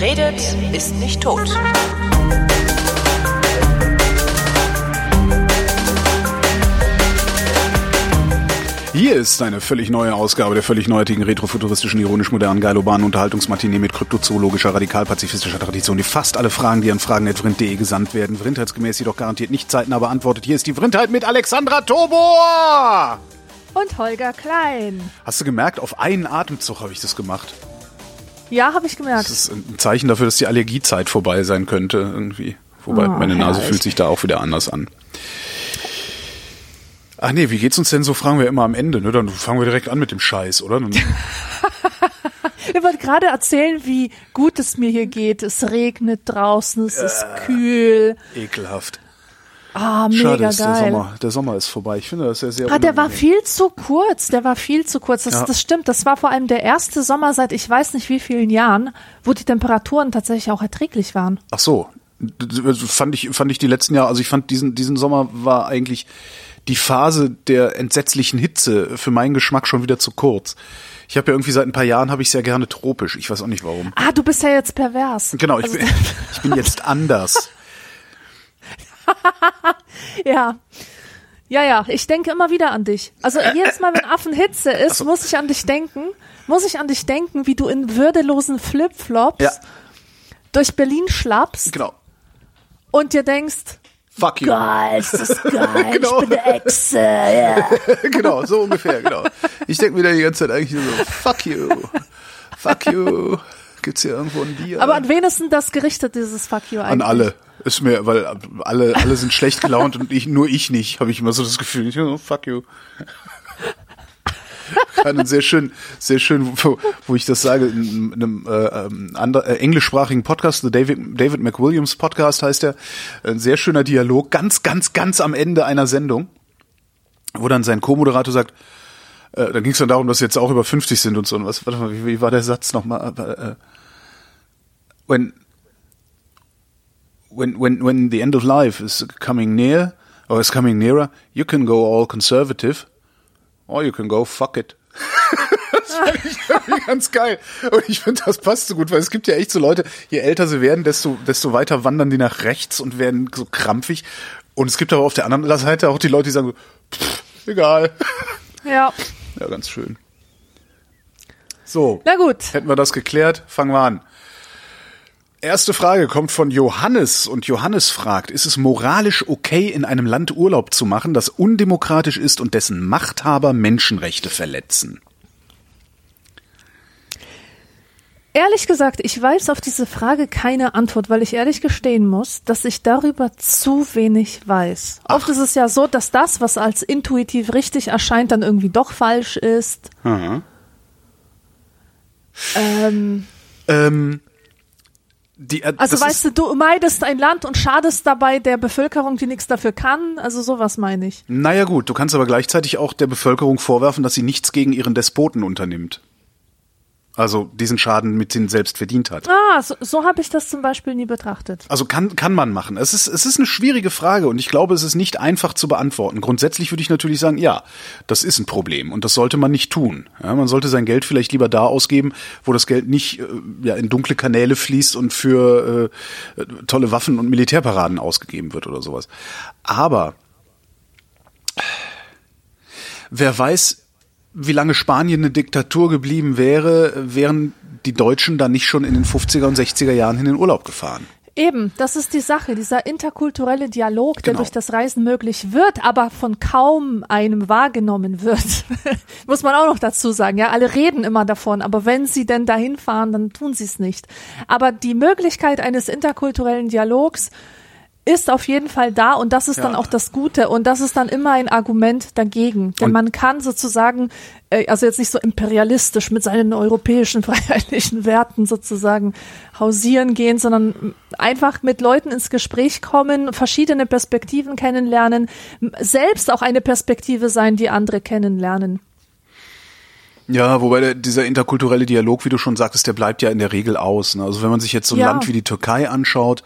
Wer redet, ist nicht tot. Hier ist eine völlig neue Ausgabe der völlig neuartigen, retrofuturistischen, ironisch-modernen, geilobanen Unterhaltungsmatinee mit kryptozoologischer, radikal-pazifistischer Tradition, die fast alle Fragen, die an fragen.vrint.de gesandt werden, vrindheitsgemäß jedoch garantiert nicht zeitnah beantwortet. Hier ist die Vrindheit mit Alexandra Tobor! Und Holger Klein. Hast du gemerkt, auf einen Atemzug habe ich das gemacht. Ja, habe ich gemerkt. Das ist ein Zeichen dafür, dass die Allergiezeit vorbei sein könnte, irgendwie. Wobei, Oh, meine Nase herrlich. fühlt sich da auch wieder anders an. Ach nee, wie geht's uns denn so? Fragen wir immer am Ende, ne? Dann fangen wir direkt an mit dem Scheiß, oder? Ich wollte gerade erzählen, wie gut es mir hier geht. Es regnet draußen, es ist kühl. ekelhaft. Ah, Schade mega ist, der geil. Sommer, der Sommer ist vorbei. Ich finde das ja sehr Ah, der war unangenehm. viel zu kurz. Der war viel zu kurz. Das, Ja. das stimmt. Das war vor allem der erste Sommer seit ich weiß nicht wie vielen Jahren, wo die Temperaturen tatsächlich auch erträglich waren. Ach so. Fand ich, fand ich die letzten Jahre, also ich fand diesen, diesen Sommer war eigentlich die Phase der entsetzlichen Hitze für meinen Geschmack schon wieder zu kurz. Ich habe ja irgendwie seit ein paar Jahren habe ich sehr gerne tropisch. Ich weiß auch nicht warum. Ah, du bist ja jetzt pervers. Genau, ich Also, bin, ich bin jetzt anders. Ja. Ja, ja, ich denke immer wieder an dich. Also jedes Mal, wenn Affenhitze ist, muss ich an dich denken, muss ich an dich denken, wie du in würdelosen Flipflops Ja, durch Berlin schlappst genau. und dir denkst, Fuck you. geil, ist das geil, Genau. ich bin eine Echse, ja. genau, so ungefähr, genau. Ich denke mir da die ganze Zeit eigentlich nur so, fuck you. Fuck you. Gibt's hier irgendwo ein Bier? Aber an wen ist denn das gerichtet, dieses Fuck you eigentlich? An alle. Ist mir, weil alle, alle sind schlecht gelaunt und ich, nur ich nicht, habe ich immer so das Gefühl. Ich, oh, fuck you. Einen sehr schön, sehr schön, wo, wo ich das sage, in einem äh, ähm, ander, äh, englischsprachigen Podcast, The David, David McWilliams Podcast heißt der, ein sehr schöner Dialog, ganz, ganz, ganz am Ende einer Sendung, wo dann sein Co-Moderator sagt, äh, da ging es dann darum, dass sie jetzt auch über 50 sind und so. Und was, warte mal, wie, wie war der Satz nochmal? Äh, when when when when the end of life is coming near or is coming nearer, you can go all conservative or you can go fuck it. das fand ich irgendwie ganz geil. Und ich finde, das passt so gut, weil es gibt ja echt so Leute, je älter sie werden, desto, desto weiter wandern die nach rechts und werden so krampfig. Und es gibt aber auf der anderen Seite auch die Leute, die sagen so, pff, egal. Ja, Ja, ganz schön. So. na gut. Hätten wir das geklärt, fangen wir an. Erste Frage kommt von Johannes und Johannes fragt, ist es moralisch okay, in einem Land Urlaub zu machen, das undemokratisch ist und dessen Machthaber Menschenrechte verletzen? Ehrlich gesagt, ich weiß auf diese Frage keine Antwort, weil ich ehrlich gestehen muss, dass ich darüber zu wenig weiß. Oft ist es ja so, dass das, was als intuitiv richtig erscheint, dann irgendwie doch falsch ist. Aha. Ähm, Ähm, die, äh, also weißt du, du meidest ein Land und schadest dabei der Bevölkerung, die nichts dafür kann. Also sowas meine ich. Naja gut, du kannst aber gleichzeitig auch der Bevölkerung vorwerfen, dass sie nichts gegen ihren Despoten unternimmt. Also diesen Schaden mit den selbst verdient hat. Ah, so, so habe ich das zum Beispiel nie betrachtet. Also kann, kann man machen. Es ist, es ist eine schwierige Frage und ich glaube, es ist nicht einfach zu beantworten. Grundsätzlich würde ich natürlich sagen, ja, das ist ein Problem und das sollte man nicht tun. Ja, man sollte sein Geld vielleicht lieber da ausgeben, wo das Geld nicht äh, ja, in dunkle Kanäle fließt und für äh, tolle Waffen und Militärparaden ausgegeben wird oder sowas. Aber wer weiß, wie lange Spanien eine Diktatur geblieben wäre, wären die Deutschen dann nicht schon in den 50er und 60er Jahren in den Urlaub gefahren. Eben, das ist die Sache, dieser interkulturelle Dialog, der Genau. durch das Reisen möglich wird, aber von kaum einem wahrgenommen wird. Muss man auch noch dazu sagen. Ja, alle reden immer davon, aber wenn sie denn dahin fahren, dann tun sie es nicht. Aber die Möglichkeit eines interkulturellen Dialogs ist auf jeden Fall da und das ist dann Ja. auch das Gute und das ist dann immer ein Argument dagegen. Denn Und- man kann sozusagen, äh, also jetzt nicht so imperialistisch mit seinen europäischen freiheitlichen Werten sozusagen hausieren gehen, sondern einfach mit Leuten ins Gespräch kommen, verschiedene Perspektiven kennenlernen, selbst auch eine Perspektive sein, die andere kennenlernen. Ja, wobei der, dieser interkulturelle Dialog, wie du schon sagtest, der bleibt ja in der Regel aus. Ne? Also wenn man sich jetzt so ein Ja. Land wie die Türkei anschaut,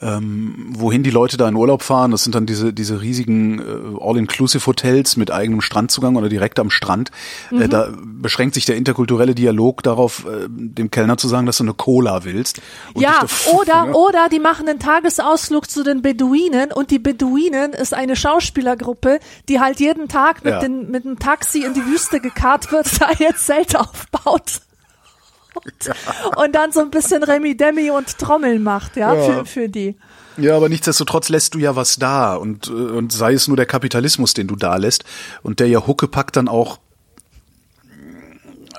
ähm, wohin die Leute da in Urlaub fahren. Das sind dann diese, diese riesigen äh, All-Inclusive-Hotels mit eigenem Strandzugang oder direkt am Strand. Äh, da beschränkt sich der interkulturelle Dialog darauf, äh, dem Kellner zu sagen, dass du eine Cola willst. Ja, oder, Ja. oder die machen einen Tagesausflug zu den Beduinen und die Beduinen ist eine Schauspielergruppe, die halt jeden Tag mit, Ja. den, mit dem Taxi in die Wüste gekarrt wird, da jetzt Zelt aufbaut. Und, dann so ein bisschen Remi Demi und Trommeln macht, ja, Ja. Für, für die. Ja, aber nichtsdestotrotz lässt du ja was da und, äh, und sei es nur der Kapitalismus, den du da lässt und der ja Huckepack dann auch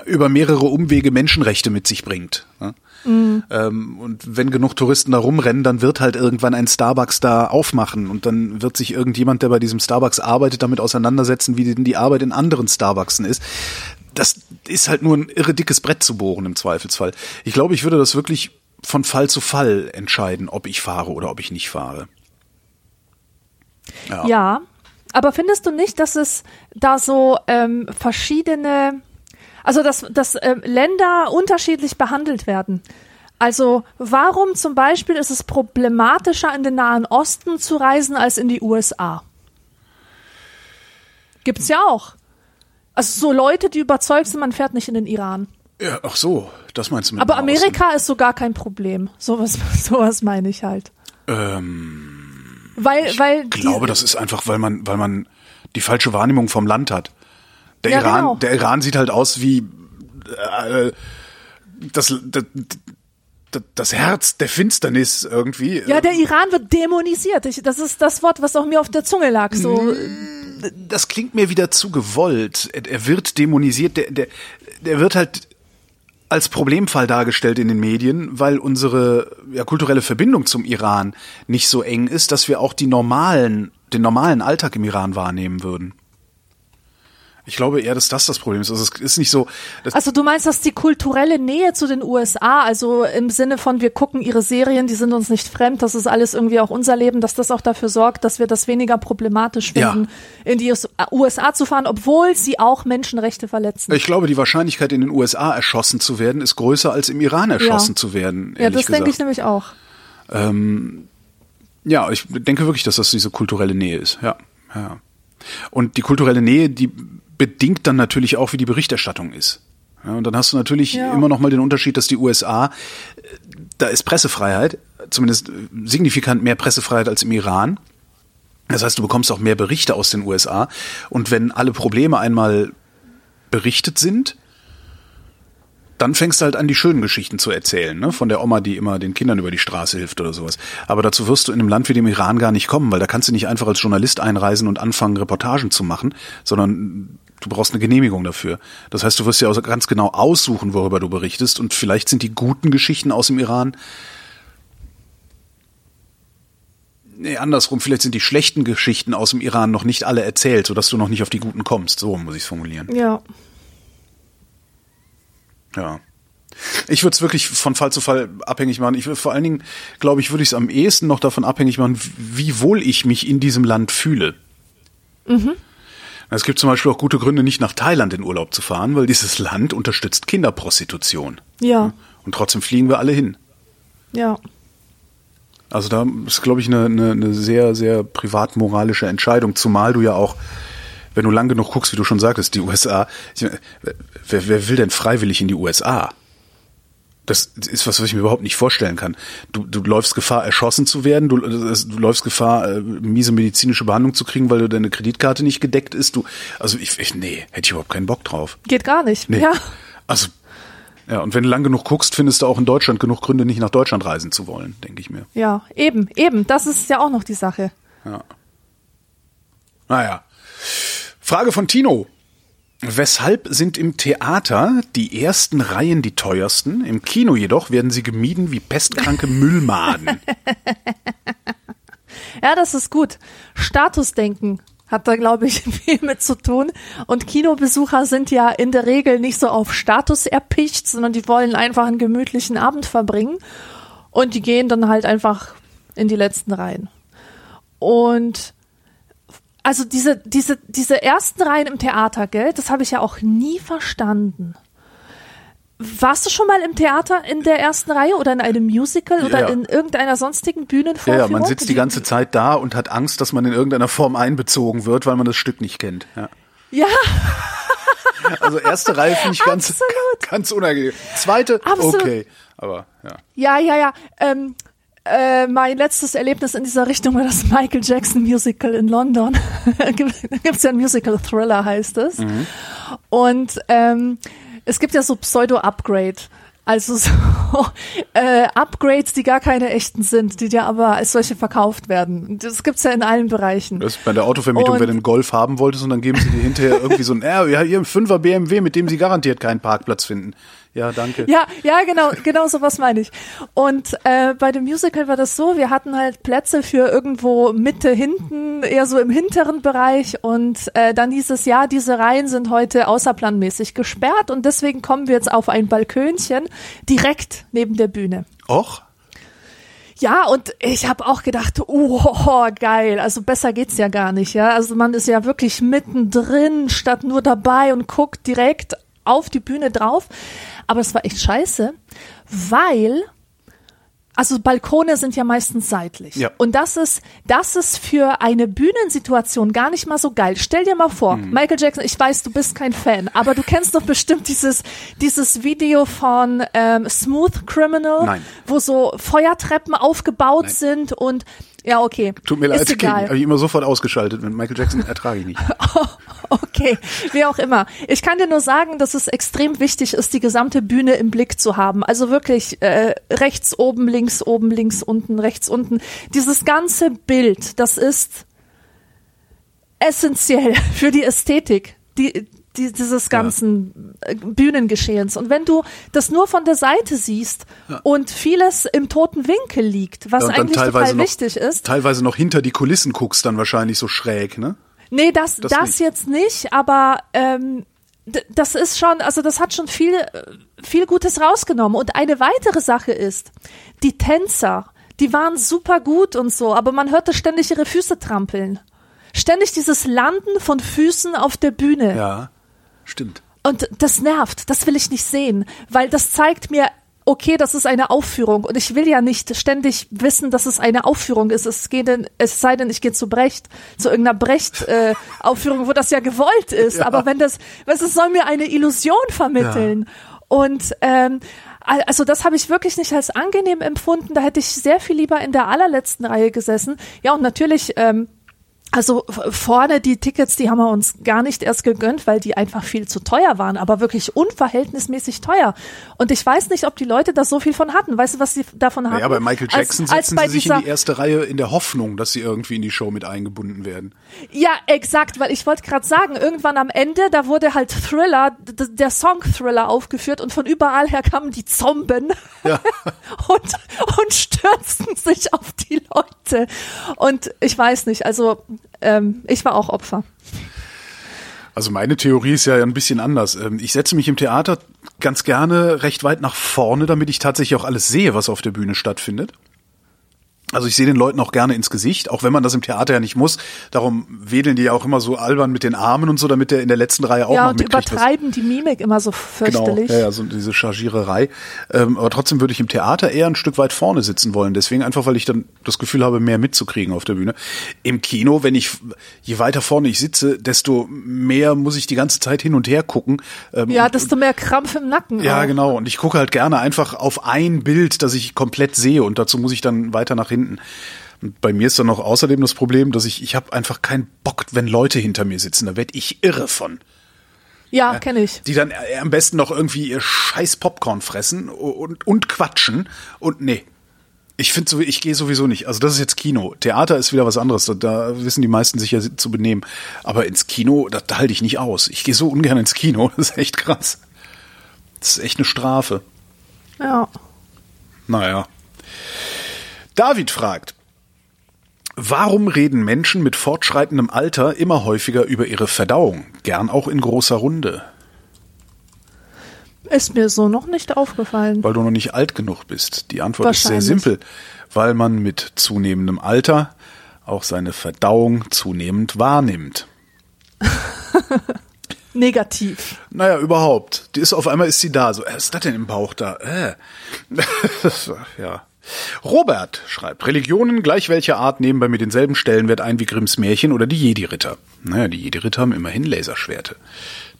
über mehrere Umwege Menschenrechte mit sich bringt. Ne? Ähm, und wenn genug Touristen da rumrennen, dann wird halt irgendwann ein Starbucks da aufmachen und dann wird sich irgendjemand, der bei diesem Starbucks arbeitet, damit auseinandersetzen, wie denn die Arbeit in anderen Starbucksen ist. Das ist halt nur ein irre dickes Brett zu bohren im Zweifelsfall. Ich glaube, ich würde das wirklich von Fall zu Fall entscheiden, ob ich fahre oder ob ich nicht fahre. Ja. Ja, aber findest du nicht, dass es da so ähm, verschiedene, also dass, dass ähm, Länder unterschiedlich behandelt werden? Also warum zum Beispiel ist es problematischer, in den Nahen Osten zu reisen als in die USA? Gibt's ja auch. Also so Leute, die überzeugt sind, man fährt nicht in den Iran. Ja, ach so, das meinst du mit Aber. Amerika ist so gar kein Problem. Sowas, sowas meine ich halt. Ähm, Weil, weil ich glaube, die, das ist einfach, weil man, weil man die falsche Wahrnehmung vom Land hat. Der Ja, Iran, genau. der Iran sieht halt aus wie äh, das, das, das Herz der Finsternis irgendwie. Ja, der Iran wird dämonisiert. Ich, das ist das Wort, was auch mir auf der Zunge lag. So, das klingt mir wieder zu gewollt. Er, er wird dämonisiert, der, der, der wird halt als Problemfall dargestellt in den Medien, weil unsere ja, kulturelle Verbindung zum Iran nicht so eng ist, dass wir auch die normalen, den normalen Alltag im Iran wahrnehmen würden. Ich glaube eher, dass das das Problem ist. Also es ist nicht so. Also du meinst, dass die kulturelle Nähe zu den USA, also im Sinne von wir gucken ihre Serien, die sind uns nicht fremd, das ist alles irgendwie auch unser Leben, dass das auch dafür sorgt, dass wir das weniger problematisch Ja. finden, in die USA zu fahren, obwohl sie auch Menschenrechte verletzen. ich glaube, die Wahrscheinlichkeit, in den USA erschossen zu werden, ist größer als im Iran erschossen Ja. zu werden. ja, das denke ich gesagt. nämlich auch. Ja, ich denke wirklich, dass das diese kulturelle Nähe ist. Ja, ja. Und die kulturelle Nähe, die bedingt dann natürlich auch, wie die Berichterstattung ist. Ja, und dann hast du natürlich Ja. immer noch mal den Unterschied, dass die USA, äh, da ist Pressefreiheit, zumindest äh, signifikant mehr Pressefreiheit als im Iran. Das heißt, du bekommst auch mehr Berichte aus den USA. Und wenn alle Probleme einmal berichtet sind, dann fängst du halt an, die schönen Geschichten zu erzählen, ne? Von der Oma, die immer den Kindern über die Straße hilft oder sowas. Aber dazu wirst du in einem Land wie dem Iran gar nicht kommen, weil da kannst du nicht einfach als Journalist einreisen und anfangen, Reportagen zu machen, sondern du brauchst eine Genehmigung dafür. Das heißt, du wirst ja auch ganz genau aussuchen, worüber du berichtest und vielleicht sind die guten Geschichten aus dem Iran Nee, andersrum, vielleicht sind die schlechten Geschichten aus dem Iran noch nicht alle erzählt, sodass du noch nicht auf die guten kommst. So muss ich es formulieren. Ja. Ja. Ich würde es wirklich von Fall zu Fall abhängig machen. Ich würd, vor allen Dingen, glaube ich, würde ich es am ehesten noch davon abhängig machen, wie wohl ich mich in diesem Land fühle. Es gibt zum Beispiel auch gute Gründe, nicht nach Thailand in Urlaub zu fahren, weil dieses Land unterstützt Kinderprostitution. Ja. Und trotzdem fliegen wir alle hin. Ja. Also da ist, glaube ich, eine, eine, eine sehr, sehr privat-moralische Entscheidung, zumal du ja auch, wenn du lang genug guckst, wie du schon sagtest, die USA, wer, wer will denn freiwillig in die USA? Das ist was, was ich mir überhaupt nicht vorstellen kann. Du, du läufst Gefahr, erschossen zu werden, du, du läufst Gefahr, äh, miese medizinische Behandlung zu kriegen, weil du deine Kreditkarte nicht gedeckt ist. Du, also ich, ich nee, hätte ich überhaupt keinen Bock drauf. Geht gar nicht. Nee. Ja. Also, ja, und wenn du lang genug guckst, findest du auch in Deutschland genug Gründe, nicht nach Deutschland reisen zu wollen, denke ich mir. Ja, eben, eben. Das ist ja auch noch die Sache. Naja. Frage von Tino. Weshalb sind im Theater die ersten Reihen die teuersten, im Kino jedoch werden sie gemieden wie pestkranke Müllmaden? Ja, das ist gut. Statusdenken hat da, glaube ich, viel mit zu tun. Und Kinobesucher sind ja in der Regel nicht so auf Status erpicht, sondern die wollen einfach einen gemütlichen Abend verbringen. Und die gehen dann halt einfach in die letzten Reihen. Und also diese, diese, diese ersten Reihen im Theater, gell, das habe ich ja auch nie verstanden. Warst du schon mal im Theater in der ersten Reihe oder in einem Musical oder Ja. in irgendeiner sonstigen Bühnenvorführung? ja, man sitzt die ganze Zeit da und hat Angst, dass man in irgendeiner Form einbezogen wird, weil man das Stück nicht kennt. Ja. Ja, Also erste Reihe finde ich ganz, Absolut. ganz unangenehm. Zweite, Absolut. okay. Aber ja. ja, ja, ja. Ähm, äh, mein letztes Erlebnis in dieser Richtung war das Michael Jackson Musical in London. da gibt's ja ein Musical Thriller, heißt es. Und ähm, es gibt ja so Pseudo-Upgrade. Also so äh, Upgrades, die gar keine echten sind, die dir aber als solche verkauft werden. Das gibt's ja in allen Bereichen. Das ist bei der Autovermietung, Und- wenn du einen Golf haben wolltest und dann geben sie dir hinterher irgendwie so ein, ja, einen 5er BMW, mit dem sie garantiert keinen Parkplatz finden. Ja, danke. Ja, ja, genau, genau sowas meine ich. Und äh, bei dem Musical war das so, wir hatten halt Plätze für irgendwo Mitte, hinten, eher so im hinteren Bereich und äh, dann hieß es, ja, diese Reihen sind heute außerplanmäßig gesperrt und deswegen kommen wir jetzt auf ein Balkönchen direkt neben der Bühne. Och? Ja, und ich habe auch gedacht, oh, geil, also besser geht's ja gar nicht, ja. Also man ist ja wirklich mittendrin, statt nur dabei und guckt direkt auf die Bühne drauf. Aber es war echt scheiße, weil also Balkone sind ja meistens seitlich. Ja. Und das ist, das ist für eine Bühnensituation gar nicht mal so geil. Stell dir mal vor, Mhm. Michael Jackson, ich weiß, du bist kein Fan, aber du kennst doch bestimmt dieses, dieses Video von ähm, Smooth Criminal, Nein. wo so Feuertreppen aufgebaut sind und ja, okay. Tut mir leid, King. egal. Habe ich immer sofort ausgeschaltet. Mit Michael Jackson ertrage ich nicht. Okay, wie auch immer. Ich kann dir nur sagen, dass es extrem wichtig ist, die gesamte Bühne im Blick zu haben. Also wirklich äh, rechts oben, links oben, links unten, rechts unten. Dieses ganze Bild, das ist essentiell für die Ästhetik. Die, die, dieses ganzen äh, Bühnengeschehens. Und wenn du das nur von der Seite siehst und vieles im toten Winkel liegt, was Ja, eigentlich total noch, wichtig ist, Teilweise noch hinter die Kulissen guckst, dann wahrscheinlich so schräg, ne? Nee, das, Das das, nicht. jetzt nicht, aber ähm, das ist schon, also das hat schon viel, viel Gutes rausgenommen. Und eine weitere Sache ist, die Tänzer, die waren super gut und so, aber man hörte ständig ihre Füße trampeln. Ständig dieses Landen von Füßen auf der Bühne. Ja, stimmt. Und das nervt, das will ich nicht sehen, weil das zeigt mir, okay, das ist eine Aufführung und ich will ja nicht ständig wissen, dass es eine Aufführung ist. Es geht denn, es sei denn, ich gehe zu Brecht, zu irgendeiner Brecht-Aufführung, äh, wo das ja gewollt ist. Ja. Aber wenn das, was es soll mir eine Illusion vermitteln. Und ähm, al- also das habe ich wirklich nicht als angenehm empfunden. Da hätte ich sehr viel lieber in der allerletzten Reihe gesessen. Ja, und natürlich ähm, also vorne die Tickets, die haben wir uns gar nicht erst gegönnt, weil die einfach viel zu teuer waren, aber wirklich unverhältnismäßig teuer. Und ich weiß nicht, ob die Leute da so viel von hatten. Weißt du, was sie davon hatten? Ja, bei Michael Jackson als, als setzen sie sich in die erste Reihe in der Hoffnung, dass sie irgendwie in die Show mit eingebunden werden. Ja, exakt, weil ich wollte gerade sagen, irgendwann am Ende, da wurde halt Thriller, der Song Thriller aufgeführt und von überall her kamen die Zomben Ja. und, und stürzten sich auf die Leute. Und ich weiß nicht, also ähm, ich war auch Opfer. Also meine Theorie ist ja ein bisschen anders. Ähm, Ich setze mich im Theater ganz gerne recht weit nach vorne, damit ich tatsächlich auch alles sehe, was auf der Bühne stattfindet. Also ich sehe den Leuten auch gerne ins Gesicht, auch wenn man das im Theater ja nicht muss. Darum wedeln die ja auch immer so albern mit den Armen und so, damit der in der letzten Reihe auch ja, noch und mitkriegt. was- übertreiben die Mimik immer so Genau, fürchterlich. ja, ja, so diese Chargiererei. Ähm, aber trotzdem würde ich im Theater eher ein Stück weit vorne sitzen wollen. Deswegen einfach, weil ich dann das Gefühl habe, mehr mitzukriegen auf der Bühne. Im Kino, wenn ich, je weiter vorne ich sitze, desto mehr muss ich die ganze Zeit hin und her gucken. Ähm, Ja, und- desto mehr Krampf im Nacken. ja, auch. genau. Und ich gucke halt gerne einfach auf ein Bild, das ich komplett sehe. Und dazu muss ich dann weiter nach hinten. Und bei mir ist dann noch außerdem das Problem, dass ich, ich habe einfach keinen Bock, wenn Leute hinter mir sitzen. Da werd ich irre von. Ja, kenne ich. Die dann äh, am besten noch irgendwie ihr scheiß Popcorn fressen und, und quatschen. Und nee. Ich finde so, ich gehe sowieso nicht. Also das ist jetzt Kino. Theater ist wieder was anderes. Da, da wissen die meisten sich ja zu benehmen. Aber ins Kino, da, da halte ich nicht aus. Ich gehe so ungern ins Kino. Das ist echt krass. Das ist echt eine Strafe. Ja. Naja. David fragt, warum reden Menschen mit fortschreitendem Alter immer häufiger über ihre Verdauung? Gern auch in großer Runde. Ist mir so noch nicht aufgefallen. Weil du noch nicht alt genug bist. Die Antwort ist sehr simpel. Weil man mit zunehmendem Alter auch seine Verdauung zunehmend wahrnimmt. negativ. Naja, überhaupt. Die ist auf einmal ist sie da. So, was ist das denn im Bauch da? Äh. ja. Robert schreibt, Religionen gleich welcher Art nehmen bei mir denselben Stellenwert ein wie Grimms Märchen oder die Jedi-Ritter. Naja, die Jedi-Ritter haben immerhin Laserschwerte.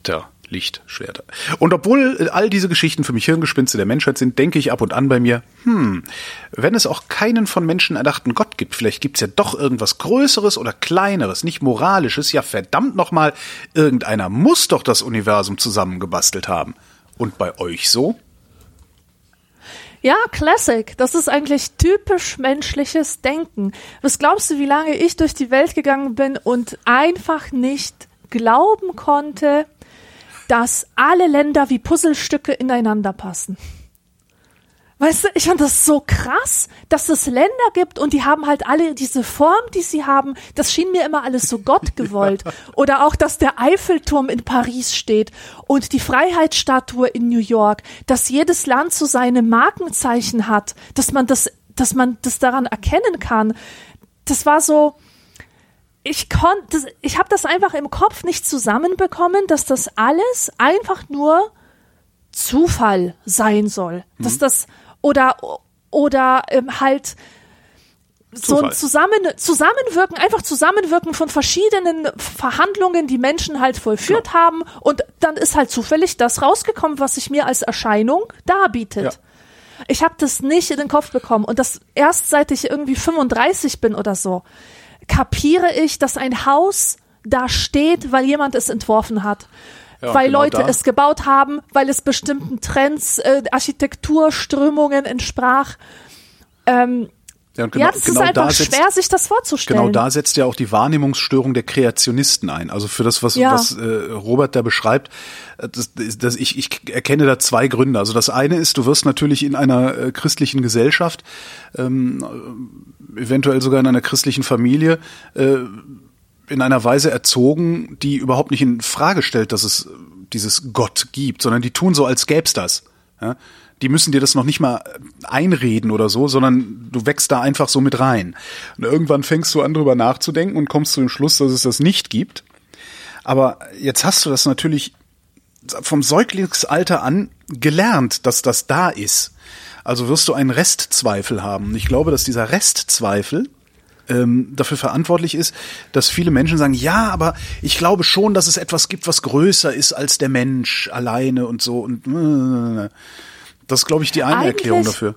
Tja, Lichtschwerter. Und obwohl all diese Geschichten für mich Hirngespinste der Menschheit sind, denke ich ab und an bei mir, hm, wenn es auch keinen von Menschen erdachten Gott gibt, vielleicht gibt's ja doch irgendwas Größeres oder Kleineres, nicht Moralisches, ja verdammt nochmal, irgendeiner muss doch das Universum zusammengebastelt haben. Und bei euch so? Ja, Classic. Das ist eigentlich typisch menschliches Denken. Was glaubst du, wie lange ich durch die Welt gegangen bin und einfach nicht glauben konnte, dass alle Länder wie Puzzlestücke ineinander passen. Weißt du, ich fand das so krass, dass es Länder gibt und die haben halt alle diese Form, die sie haben. Das schien mir immer alles so Gott gewollt. Oder auch, dass der Eiffelturm in Paris steht und die Freiheitsstatue in New York, dass jedes Land so seine Markenzeichen hat, dass man das, dass man das daran erkennen kann. Das war so, ich konnte, ich habe das einfach im Kopf nicht zusammenbekommen, dass das alles einfach nur Zufall sein soll, mhm. dass das oder oder ähm, halt so ein Zusammen, Zusammenwirken, einfach Zusammenwirken von verschiedenen Verhandlungen, die Menschen halt vollführt ja. haben und dann ist halt zufällig das rausgekommen, was sich mir als Erscheinung darbietet. Ja. Ich habe das nicht in den Kopf bekommen und das erst seit ich irgendwie 35 bin oder so kapiere ich, dass ein Haus da steht, weil jemand es entworfen hat. Ja, weil genau Leute da. es gebaut haben, weil es bestimmten Trends, äh, Architekturströmungen entsprach. Ähm, ja, genau, ja, das genau ist einfach da schwer, sich das vorzustellen. Genau da setzt ja auch die Wahrnehmungsstörung der Kreationisten ein. Also für das, was, ja. was äh, Robert da beschreibt, äh, das, das, ich, ich erkenne da zwei Gründe. Also das eine ist, du wirst natürlich in einer äh, christlichen Gesellschaft, ähm, eventuell sogar in einer christlichen Familie, äh, in einer Weise erzogen, die überhaupt nicht in Frage stellt, dass es dieses Gott gibt, sondern die tun so, als gäb's das. Ja? die müssen dir das noch nicht mal einreden oder so, sondern du wächst da einfach so mit rein. Und irgendwann fängst du an, drüber nachzudenken und kommst zu dem Schluss, dass es das nicht gibt. Aber jetzt hast du das natürlich vom Säuglingsalter an gelernt, dass das da ist. Also wirst du einen Restzweifel haben. Ich glaube, dass dieser Restzweifel ähm, dafür verantwortlich ist, dass viele Menschen sagen, ja, aber ich glaube schon, dass es etwas gibt, was größer ist als der Mensch alleine und so und äh, das ist, glaube ich, die eine Eigentlich, Erklärung dafür.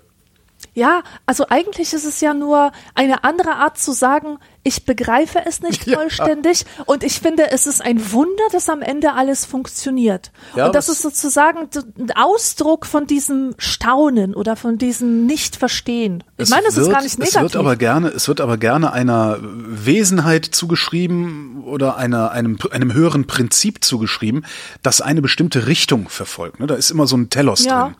Ja, also eigentlich ist es ja nur eine andere Art zu sagen, ich begreife es nicht ja. vollständig und ich finde, es ist ein Wunder, dass am Ende alles funktioniert. Ja, und das ist sozusagen ein Ausdruck von diesem Staunen oder von diesem Nicht-Verstehen. Ich meine, es wird, ist gar nicht negativ. Es wird aber gerne, es wird aber gerne einer Wesenheit zugeschrieben oder einer, einem, einem höheren Prinzip zugeschrieben, das eine bestimmte Richtung verfolgt. Ne? Da ist immer so ein Telos ja. drin,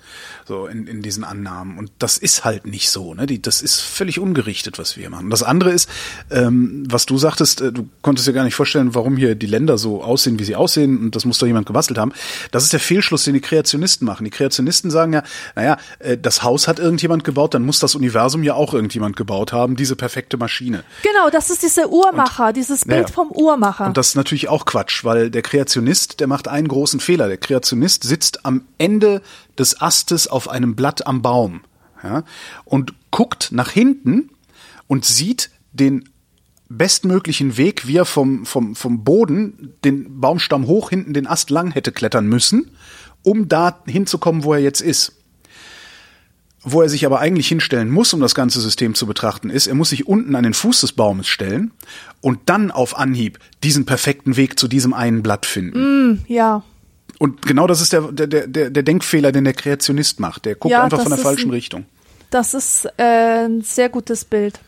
so in, in diesen Annahmen. Und das ist halt nicht so. Ne? Die, das ist völlig ungerichtet, was wir hier machen. Das andere ist, ähm, ähm, was du sagtest, äh, du konntest dir gar nicht vorstellen, warum hier die Länder so aussehen, wie sie aussehen und das muss doch jemand gebastelt haben. Das ist der Fehlschluss, den die Kreationisten machen. Die Kreationisten sagen ja, naja, äh, das Haus hat irgendjemand gebaut, dann muss das Universum ja auch irgendjemand gebaut haben, diese perfekte Maschine. Genau, das ist dieser Uhrmacher, und, dieses Bild naja, vom Uhrmacher. Und das ist natürlich auch Quatsch, weil der Kreationist, der macht einen großen Fehler. Der Kreationist sitzt am Ende des Astes auf einem Blatt am Baum ja, und guckt nach hinten und sieht den bestmöglichen Weg, wie er vom, vom, vom Boden den Baumstamm hoch hinten den Ast lang hätte klettern müssen, um da hinzukommen, wo er jetzt ist. Wo er sich aber eigentlich hinstellen muss, um das ganze System zu betrachten, ist, er muss sich unten an den Fuß des Baumes stellen und dann auf Anhieb diesen perfekten Weg zu diesem einen Blatt finden. Mm, ja. Und genau das ist der, der, der, der Denkfehler, den der Kreationist macht. Der guckt ja, einfach von der falschen ein, Richtung. Das ist äh, ein sehr gutes Bild.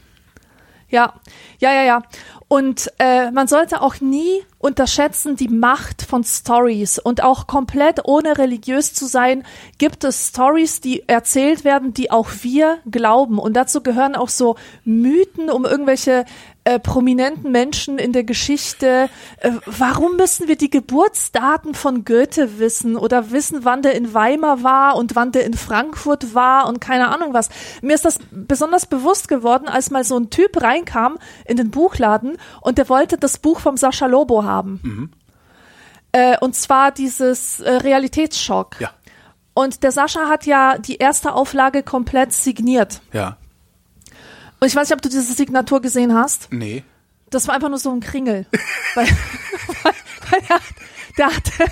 Ja, ja, ja, ja. Und äh, man sollte auch nie unterschätzen die Macht von Stories. Und auch komplett ohne religiös zu sein, gibt es Stories, die erzählt werden, die auch wir glauben. Und dazu gehören auch so Mythen um irgendwelche äh, prominenten Menschen in der Geschichte. Äh, warum müssen wir die Geburtsdaten von Goethe wissen oder wissen, wann der in Weimar war und wann der in Frankfurt war und keine Ahnung was? Mir ist das besonders bewusst geworden, als mal so ein Typ reinkam in den Buchladen und der wollte das Buch vom Sascha Lobo haben. Mhm. Äh, und zwar dieses äh, Realitätsschock. Ja. Und der Sascha hat ja die erste Auflage komplett signiert. Ja. Und ich weiß nicht, ob du diese Signatur gesehen hast. Nee. Das war einfach nur so ein Kringel. weil, weil, weil er, der hatte.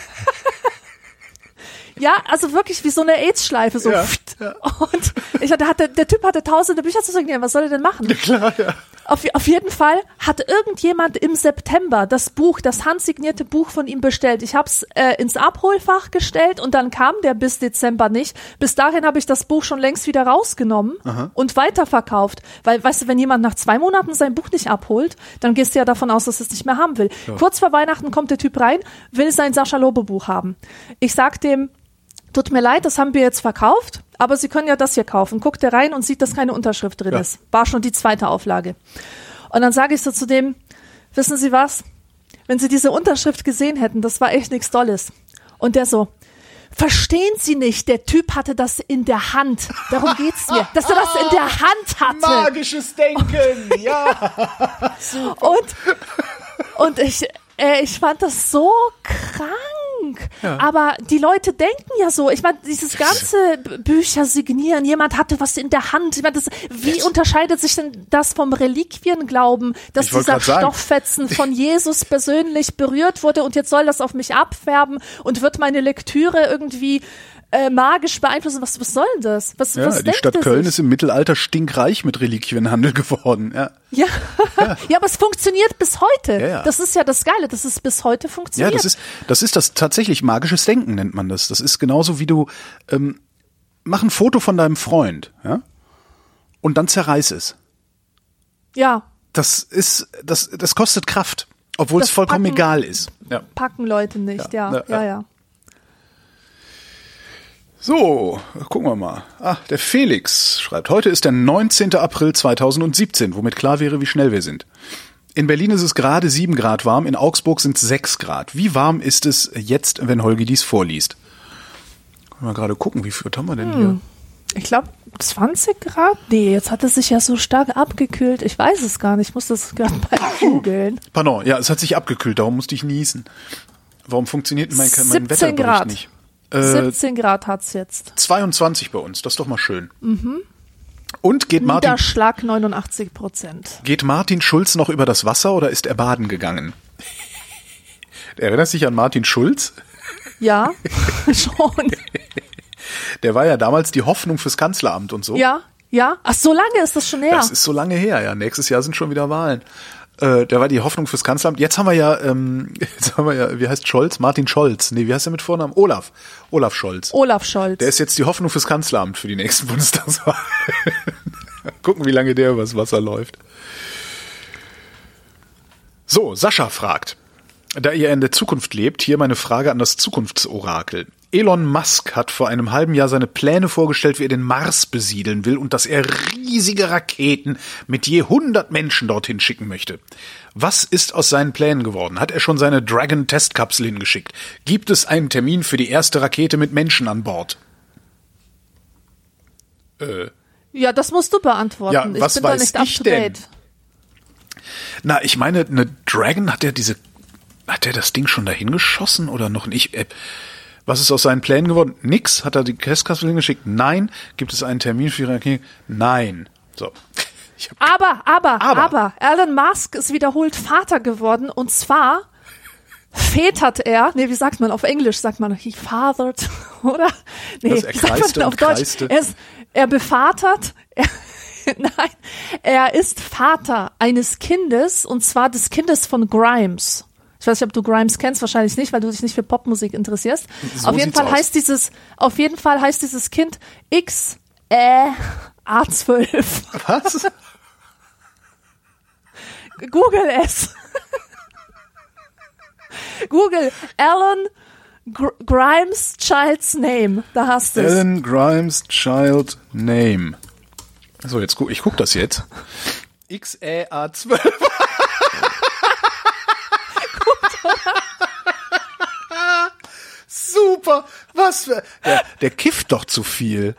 ja, also wirklich wie so eine AIDS-Schleife. So. Ja, ja. Und ich hatte, hatte, der Typ hatte tausende Bücher zu signieren. Was soll er denn machen? Klar, ja. Auf, auf jeden Fall hat irgendjemand im September das Buch, das handsignierte Buch von ihm bestellt. Ich habe es äh, ins Abholfach gestellt und dann kam der bis Dezember nicht. Bis dahin habe ich das Buch schon längst wieder rausgenommen und weiterverkauft. Weil, weißt du, wenn jemand nach zwei Monaten sein Buch nicht abholt, dann gehst du ja davon aus, dass es nicht mehr haben will. Kurz vor Weihnachten kommt der Typ rein, will sein Sascha Lobe Buch haben. Ich sag dem, Tut mir leid, das haben wir jetzt verkauft, aber Sie können ja das hier kaufen. Guckt er rein und sieht, dass keine Unterschrift drin Ja. ist. War schon die zweite Auflage. Und dann sage ich so zu dem, wissen Sie was? Wenn Sie diese Unterschrift gesehen hätten, das war echt nichts Dolles. Und der so, verstehen Sie nicht, der Typ hatte das in der Hand. Darum geht's mir, dass er das in der Hand hatte. Magisches Denken, ja. Und, und ich, äh, ich fand das so krank. Aber die Leute denken ja so. Ich meine, dieses ganze Bücher signieren, jemand hatte was in der Hand. Ich meine, das, wie unterscheidet sich denn das vom Reliquienglauben, dass dieser sagen. Stofffetzen von Jesus persönlich berührt wurde und jetzt soll das auf mich abfärben und wird meine Lektüre irgendwie äh, magisch beeinflussen? Was, was soll denn das? Was, Ja, was die Stadt Köln sich? ist im Mittelalter stinkreich mit Reliquienhandel geworden. Ja, Ja. ja, aber es funktioniert bis heute. Ja, ja. Das ist ja das Geile, dass es bis heute ja funktioniert. das ist das ist das tatsächlich magisches Denken nennt man das. Das ist genauso wie du ähm, mach ein Foto von deinem Freund, ja, und dann zerreiß es. ja, Das ist das das kostet Kraft, obwohl es Das vollkommen Packen- egal ist. Ja. packen Leute nicht, ja, Ja, ja, ja. So, gucken wir mal. Ah, der Felix schreibt, heute ist der 19. April 2017, womit klar wäre, wie schnell wir sind. In Berlin ist es gerade 7 Grad warm, in Augsburg sind es 6 Grad. Wie warm ist es jetzt, wenn Holgi dies vorliest? Mal gerade gucken, wie viel haben wir denn hier? Ich glaube 20 Grad? Nee, jetzt hat es sich ja so stark abgekühlt. Ich weiß es gar nicht. Ich muss das gerade mal googeln. Pardon, ja, es hat sich abgekühlt, darum musste ich niesen. Warum funktioniert mein, mein 17 Wetterbericht Grad. nicht? Äh, 17 Grad hat's jetzt. 22 bei uns, das ist doch mal schön. Und geht Martin, Niederschlag 89 Prozent. geht Martin Schulz noch über das Wasser oder ist er baden gegangen? Erinnerst du dich an Martin Schulz? Ja, schon. Der war ja damals die Hoffnung fürs Kanzleramt und so. Ja, ja. Ach, so lange ist das schon her. Das ist so lange her, ja. Nächstes Jahr sind schon wieder Wahlen. Äh, der war die Hoffnung fürs Kanzleramt. Jetzt haben wir ja, ähm, jetzt haben wir ja, wie heißt Scholz? Martin Scholz. Nee, wie heißt er mit Vornamen? Olaf. Olaf Scholz. Olaf Scholz. Der ist jetzt die Hoffnung fürs Kanzleramt für die nächsten Bundestagswahlen. Gucken, wie lange der übers Wasser läuft. So, Sascha fragt. Da ihr in der Zukunft lebt, hier meine Frage an das Zukunftsorakel. Elon Musk hat vor einem halben Jahr seine Pläne vorgestellt, wie er den Mars besiedeln will und dass er riesige Raketen mit je 100 Menschen dorthin schicken möchte. Was ist aus seinen Plänen geworden? Hat er schon seine Dragon-Testkapsel hingeschickt? Gibt es einen Termin für die erste Rakete mit Menschen an Bord? ja, das musst du beantworten. Ja, was ich bin da weiß nicht up ich to denn? date. Na, ich meine, eine Dragon hat er diese, hat er das Ding schon dahin geschossen oder noch nicht? Äh, Was ist aus seinen Plänen geworden? Nix. Hat er die Testkapsel hingeschickt? Nein. Gibt es einen Termin für die Rakete? Nein. So. Aber, aber, Aber. aber, Elon Musk ist wiederholt Vater geworden und zwar vätert er, nee, wie sagt man auf Englisch, sagt man, he fathered, oder? Nee, er wie sagt man auf Deutsch? Er, ist, er bevatert, er, nein, er ist Vater eines Kindes und zwar des Kindes von Grimes. Ich weiß nicht, ob du Grimes kennst, wahrscheinlich nicht, weil du dich nicht für Popmusik interessierst. So auf jeden Fall aus. heißt dieses, auf jeden Fall heißt dieses Kind X, äh, A12. was? Google es. Google Alan Gr Grimes Child's Name. Da hast du es. Alan Grimes Child Name. So, jetzt guck, ich guck das jetzt. XEA12. Super. Was für, der, der kifft doch zu viel.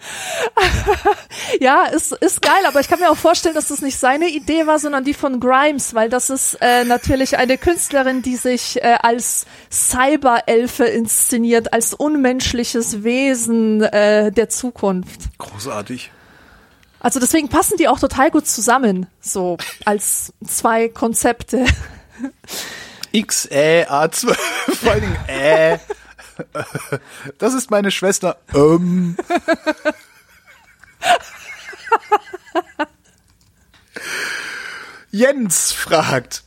Ja, ist, ist geil, aber ich kann mir auch vorstellen, dass das nicht seine Idee war, sondern die von Grimes, weil das ist äh, natürlich eine Künstlerin, die sich äh, als Cyberelfe inszeniert, als unmenschliches Wesen äh, der Zukunft. Großartig. Also deswegen passen die auch total gut zusammen, so als zwei Konzepte. X, Ä, A12, vor allen Dingen Ä. Das ist meine Schwester. Ähm. Jens fragt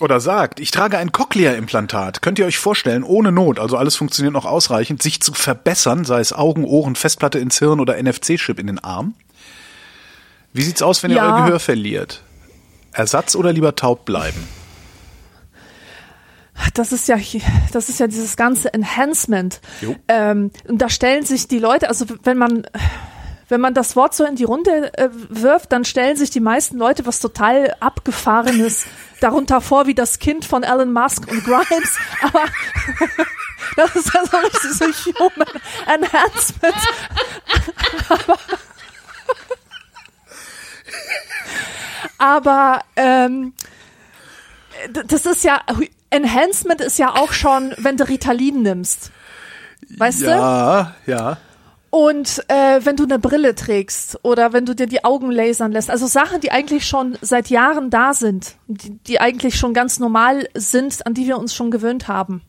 oder sagt, ich trage ein Cochlea-Implantat. Könnt ihr euch vorstellen, ohne Not, also alles funktioniert noch ausreichend, sich zu verbessern, sei es Augen, Ohren, Festplatte ins Hirn oder NFC-Chip in den Arm? Wie sieht's aus, wenn ihr Ja. euer Gehör verliert? Ersatz oder lieber taub bleiben? Das ist ja, das ist ja dieses ganze Enhancement. Ähm, und da stellen sich die Leute, also wenn man, wenn man das Wort so in die Runde äh, wirft, dann stellen sich die meisten Leute was total abgefahrenes darunter vor, wie das Kind von Elon Musk und Grimes. Aber das ist ja so richtig so Human Enhancement. Aber ähm, d- das ist ja Enhancement ist ja auch schon, wenn du Ritalin nimmst. Weißt du? Ja, ja. Und äh, wenn du eine Brille trägst oder wenn du dir die Augen lasern lässt, also Sachen, die eigentlich schon seit Jahren da sind, die, die eigentlich schon ganz normal sind, an die wir uns schon gewöhnt haben.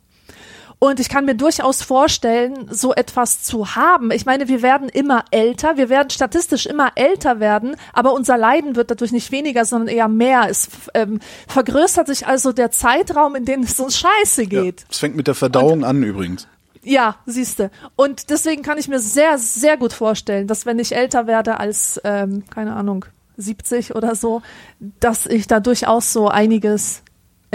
Und ich kann mir durchaus vorstellen, so etwas zu haben. Ich meine, wir werden immer älter, wir werden statistisch immer älter werden, aber unser Leiden wird dadurch nicht weniger, sondern eher mehr. Es ähm, vergrößert sich also der Zeitraum, in dem es uns scheiße ja. geht. Es fängt mit der Verdauung an übrigens. Ja, siehste. Und deswegen kann ich mir sehr, sehr gut vorstellen, dass wenn ich älter werde als, ähm, keine Ahnung, 70 oder so, dass ich da durchaus so einiges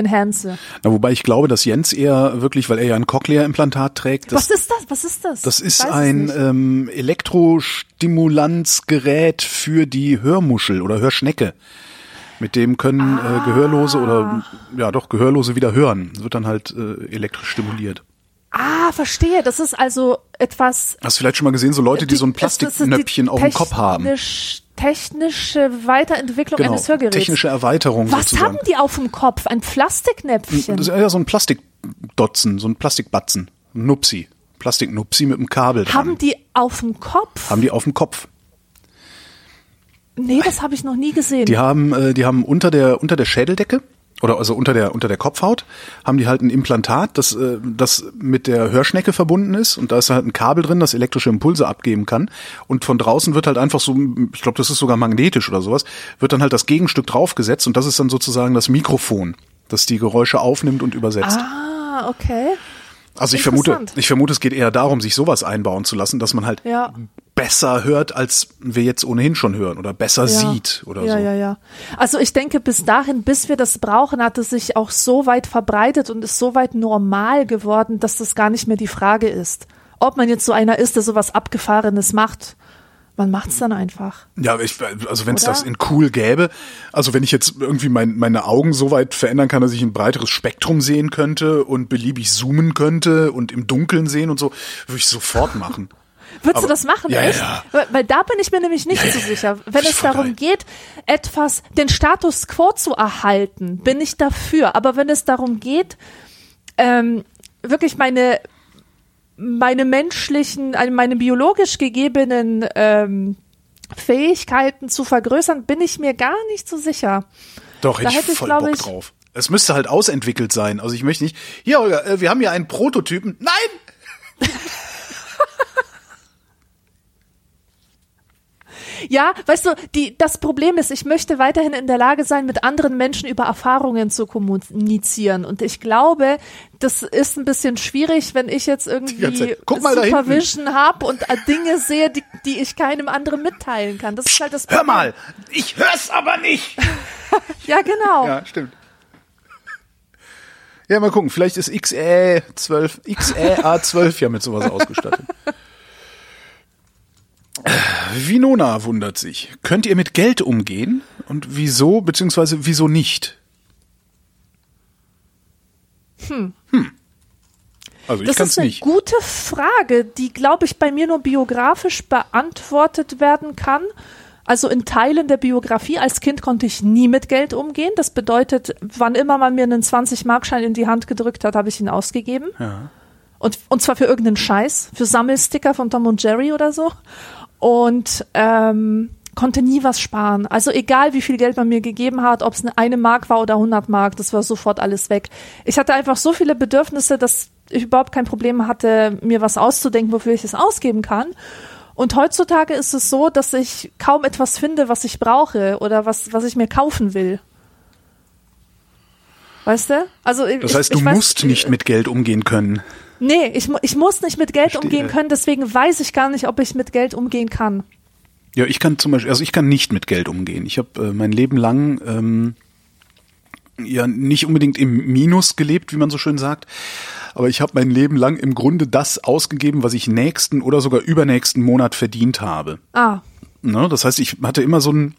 enhance. Na, wobei ich glaube, dass Jens eher wirklich, weil er ja ein Cochlea-Implantat trägt, Was ist das? Was ist das? das ist ein ähm, Elektrostimulanzgerät für die Hörmuschel oder Hörschnecke. Mit dem können Ah. äh, Gehörlose oder ja doch Gehörlose wieder hören. Das wird dann halt äh, elektrisch stimuliert. Ah, verstehe. Das ist also etwas. Hast du vielleicht schon mal gesehen, so Leute, die so ein das ist die Plastiknöpfchen auf dem Kopf haben? Technisch- Technische Weiterentwicklung Genau, eines Hörgeräts. technische Erweiterung Was sozusagen. haben die auf dem Kopf? Ein Plastiknäpfchen. Das ist ja so ein Plastikdotzen, so ein Plastikbatzen, Nupsi, Plastiknupsi mit einem Kabel dran. haben die auf dem Kopf? haben die auf dem Kopf. nee, das habe ich noch nie gesehen. Die haben, äh, die haben unter der unter der Schädeldecke oder also unter der unter der Kopfhaut haben die halt ein Implantat, das äh, das mit der Hörschnecke verbunden ist und da ist halt ein Kabel drin, das elektrische Impulse abgeben kann und von draußen wird halt einfach so, ich glaube, das ist sogar magnetisch oder sowas, wird dann halt das Gegenstück draufgesetzt und das ist dann sozusagen das Mikrofon, das die Geräusche aufnimmt und übersetzt. ah, okay. Also ich vermute, ich vermute, es geht eher darum, sich sowas einbauen zu lassen, dass man halt Ja. besser hört, als wir jetzt ohnehin schon hören oder besser Ja. sieht oder ja, so. Ja, ja, Also ich denke, bis dahin, bis wir das brauchen, hat es sich auch so weit verbreitet und ist so weit normal geworden, dass das gar nicht mehr die Frage ist. Ob man jetzt so einer ist, der sowas Abgefahrenes macht. Man macht's dann einfach. Ja, ich, also wenn es das in cool gäbe, also wenn ich jetzt irgendwie mein, meine Augen so weit verändern kann, dass ich ein breiteres Spektrum sehen könnte und beliebig zoomen könnte und im Dunkeln sehen und so, würde ich sofort machen. Würdest Aber- du das machen, Ja, echt? ja. Weil, weil da bin ich mir nämlich nicht Ja, so sicher. Wenn es darum geil. geht, etwas, den Status quo zu erhalten, bin ich dafür. Aber wenn es darum geht, ähm, wirklich meine, meine menschlichen, also meine biologisch gegebenen ähm, Fähigkeiten zu vergrößern, bin ich mir gar nicht so sicher. Doch, Da ich hätte ich, voll Bock ich- drauf. Es müsste halt ausentwickelt sein. Also ich möchte nicht, hier äh, wir haben hier einen Prototypen. Nein! Ja, weißt du, die, das Problem ist, ich möchte weiterhin in der Lage sein, mit anderen Menschen über Erfahrungen zu kommunizieren. Und ich glaube, das ist ein bisschen schwierig, wenn ich jetzt irgendwie. Supervision habe und äh, Dinge sehe, die, die ich keinem anderen mitteilen kann. Das ist halt das Hör Problem. mal, ich hör's aber nicht. Ja, genau. Ja, stimmt. Ja, mal gucken, vielleicht ist XE12, XEA12 ja mit sowas ausgestattet. Vinona wundert sich. Könnt ihr mit Geld umgehen? Und wieso, beziehungsweise wieso nicht? Hm. Also ich das kann's ist eine nicht. gute Frage, die, glaube ich, bei mir nur biografisch beantwortet werden kann. Also in Teilen der Biografie als Kind konnte ich nie mit Geld umgehen. Das bedeutet, wann immer man mir einen 20-Markschein in die Hand gedrückt hat, habe ich ihn ausgegeben. Ja. Und, und zwar für irgendeinen Scheiß, für Sammelsticker von Tom und Jerry oder so. Und ähm, konnte nie was sparen. Also egal, wie viel Geld man mir gegeben hat, ob es eine Mark war oder 100 Mark, das war sofort alles weg. Ich hatte einfach so viele Bedürfnisse, dass ich überhaupt kein Problem hatte, mir was auszudenken, wofür ich es ausgeben kann. Und heutzutage ist es so, dass ich kaum etwas finde, was ich brauche oder was, was ich mir kaufen will. Weißt du? Also Das ich, heißt, du ich weiß- musst nicht mit Geld umgehen können. Nee, ich, ich muss nicht mit Geld Verstehe. umgehen können, deswegen weiß ich gar nicht, ob ich mit Geld umgehen kann. Ja, ich kann zum Beispiel, also ich kann nicht mit Geld umgehen. Ich habe äh, mein Leben lang ähm, ja nicht unbedingt im Minus gelebt, wie man so schön sagt, aber ich habe mein Leben lang im Grunde das ausgegeben, was ich nächsten oder sogar übernächsten Monat verdient habe. Ah, Ne? Das heißt, ich hatte immer so ein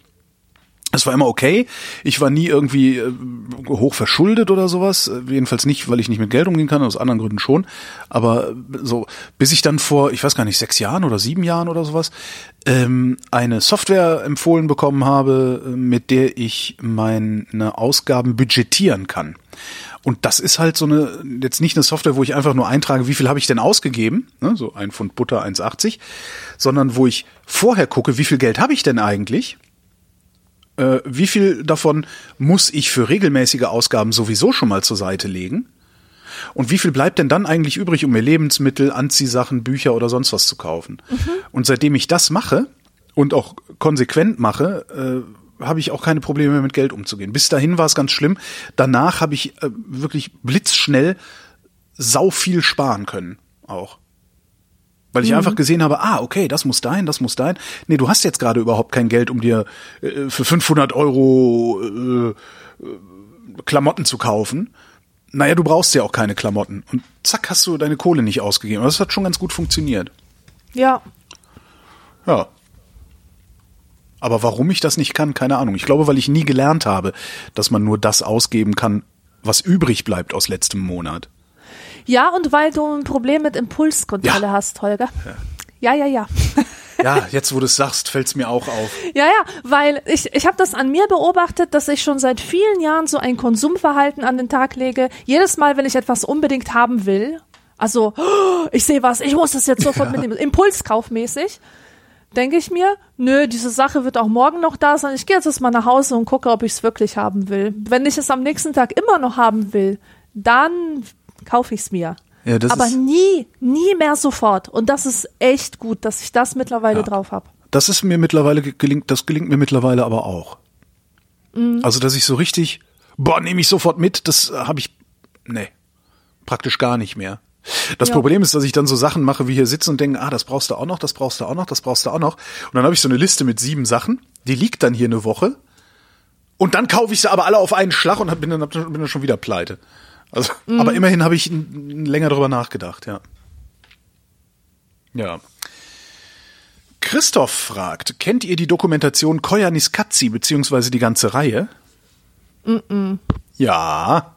es war immer okay. Ich war nie irgendwie äh, hoch verschuldet oder sowas. Äh, Jedenfalls nicht, weil ich nicht mit Geld umgehen kann, aus anderen Gründen schon. Aber äh, so, bis ich dann vor, ich weiß gar nicht, sechs Jahren oder sieben Jahren oder sowas, ähm, eine Software empfohlen bekommen habe, mit der ich meine Ausgaben budgetieren kann. Und das ist halt so eine, jetzt nicht eine Software, wo ich einfach nur eintrage, wie viel habe ich denn ausgegeben, ne, so ein Pfund Butter 1,80, sondern wo ich vorher gucke, wie viel Geld habe ich denn eigentlich äh, wie viel davon muss ich für regelmäßige Ausgaben sowieso schon mal zur Seite legen? Und wie viel bleibt denn dann eigentlich übrig, um mir Lebensmittel, Anziehsachen, Bücher oder sonst was zu kaufen? Und seitdem ich das mache und auch konsequent mache, äh, habe ich auch keine Probleme mehr mit Geld umzugehen. Bis dahin war es ganz schlimm. Danach habe ich äh, wirklich blitzschnell sau viel sparen können auch. Weil ich einfach gesehen habe, ah, okay, das muss dahin, das muss dahin. Nee, du hast jetzt gerade überhaupt kein Geld, um dir äh, für 500 Euro äh, äh, Klamotten zu kaufen. Naja, du brauchst ja auch keine Klamotten. Und zack, hast du deine Kohle nicht ausgegeben. Aber das hat schon ganz gut funktioniert. ja. Ja. Aber warum ich das nicht kann, keine Ahnung. Ich glaube, weil ich nie gelernt habe, dass man nur das ausgeben kann, was übrig bleibt aus letztem Monat. Ja, und weil du ein Problem mit Impulskontrolle Ja. hast, Holger. Ja, ja, ja. Ja, jetzt wo du es sagst, fällt es mir auch auf. Ja, ja, weil ich, ich habe das an mir beobachtet, dass ich schon seit vielen Jahren so ein Konsumverhalten an den Tag lege. Jedes Mal, wenn ich etwas unbedingt haben will, also oh, ich sehe was, ich muss das jetzt sofort mitnehmen, impulskaufmäßig, denke ich mir, nö, diese Sache wird auch morgen noch da sein. Ich gehe jetzt mal nach Hause und gucke, ob ich es wirklich haben will. Wenn ich es am nächsten Tag immer noch haben will, dann kaufe ich es mir. Ja, Aber nie, nie mehr sofort. Und das ist echt gut, dass ich das mittlerweile Ja. drauf habe. Das ist mir mittlerweile ge- gelingt, das gelingt mir mittlerweile aber auch. Also, dass ich so richtig, boah, nehme ich sofort mit, das habe ich, nee, praktisch gar nicht mehr. Das Ja. Problem ist, dass ich dann so Sachen mache, wie hier sitzen und denke, ah, das brauchst du auch noch, das brauchst du auch noch, das brauchst du auch noch. Und dann habe ich so eine Liste mit sieben Sachen, die liegt dann hier eine Woche. Und dann kaufe ich sie aber alle auf einen Schlag und bin dann, bin dann schon wieder pleite. Also, aber immerhin habe ich länger drüber nachgedacht, ja. Ja. Christoph fragt, kennt ihr die Dokumentation Koyaanisqatsi beziehungsweise die ganze Reihe? Ja.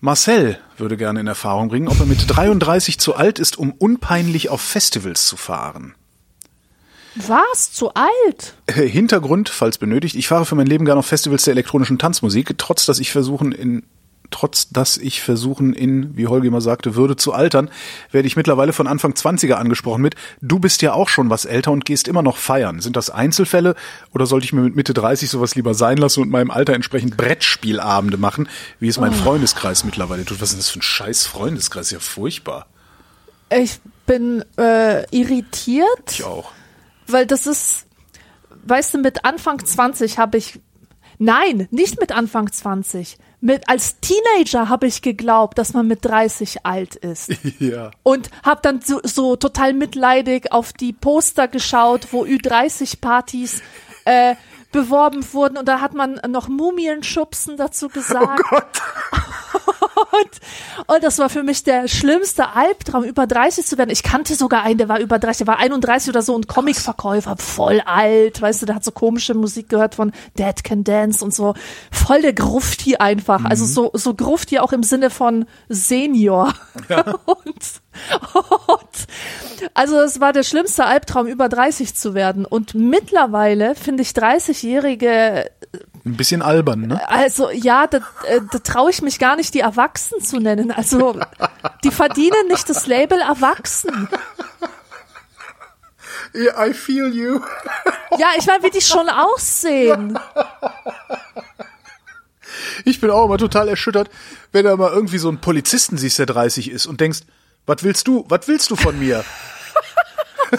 Marcel würde gerne in Erfahrung bringen, ob er mit 33 zu alt ist, um unpeinlich auf Festivals zu fahren. Was? Zu alt? Äh, Hintergrund, falls benötigt, ich fahre für mein Leben gerne auf Festivals der elektronischen Tanzmusik, trotz dass ich versuchen in trotz dass ich versuchen in, wie Holger immer sagte, Würde zu altern, werde ich mittlerweile von Anfang 20er angesprochen mit, du bist ja auch schon was älter und gehst immer noch feiern. Sind das Einzelfälle oder sollte ich mir mit Mitte 30 sowas lieber sein lassen und meinem Alter entsprechend Brettspielabende machen, wie es mein Freundeskreis mittlerweile tut? Was ist das für ein scheiß Freundeskreis? Ja, furchtbar. Ich bin äh, irritiert, Ich auch. Weil das ist, weißt du, mit Anfang 20 habe ich, nein, nicht mit Anfang 20. Mit, als Teenager habe ich geglaubt, dass man mit 30 alt ist. Ja. Und habe dann so, so total mitleidig auf die Poster geschaut, wo Ü30-Partys äh, beworben wurden. Und da hat man noch Mumienschubsen dazu gesagt. Oh Gott. Und, und das war für mich der schlimmste Albtraum, über 30 zu werden. Ich kannte sogar einen, der war über 30, der war 31 oder so und Comicverkäufer, voll alt, weißt du, der hat so komische Musik gehört von Dead Can Dance und so. Voll der Grufti einfach. Mhm. Also so, so Grufti auch im Sinne von Senior. Ja. und, und also es war der schlimmste Albtraum, über 30 zu werden. Und mittlerweile finde ich 30-Jährige Ein bisschen albern, ne? also ja, da, äh, da traue ich mich gar nicht, die Erwachsen zu nennen. Also die verdienen nicht das Label Erwachsen. Yeah, I feel you. Ja, ich meine, wie die schon aussehen. Ich bin auch immer total erschüttert, wenn du mal irgendwie so einen Polizisten siehst, der 30 ist und denkst, was willst du, was willst du von mir?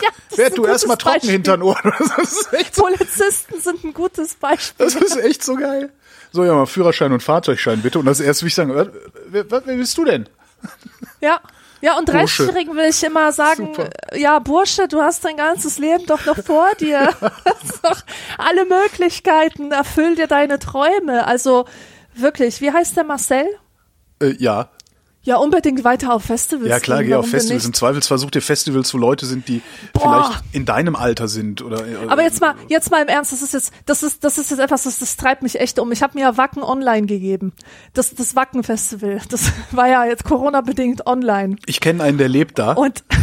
Ja, Werd du erst mal gutes trocken Beispiel. hinter den Ohren. Das ist echt so, Polizisten sind ein gutes Beispiel. das ist echt so geil. So, ja, mal Führerschein und Fahrzeugschein bitte. Und das erste, wie ich sagen, wer, wer, wer bist du denn? Ja. Ja, und Bursche. 30-Jährigen will ich immer sagen, Super. ja, Bursche, du hast dein ganzes Leben doch noch vor dir. Doch alle Möglichkeiten, erfüll dir deine Träume. Also wirklich, wie heißt der Marcel? Äh, ja, Ja, unbedingt weiter auf Festivals. ja klar, gehen, geh auf Festivals. Im Zweifelsfall such dir Festivals, wo Leute sind, die Boah. vielleicht in deinem Alter sind oder. Aber jetzt mal, jetzt mal im Ernst, das ist jetzt, das ist, das ist jetzt etwas, das, das treibt mich echt um. Ich habe mir Wacken online gegeben. Das, das Wacken-Festival, das war ja jetzt Corona-bedingt online. Ich kenne einen, der lebt da. Und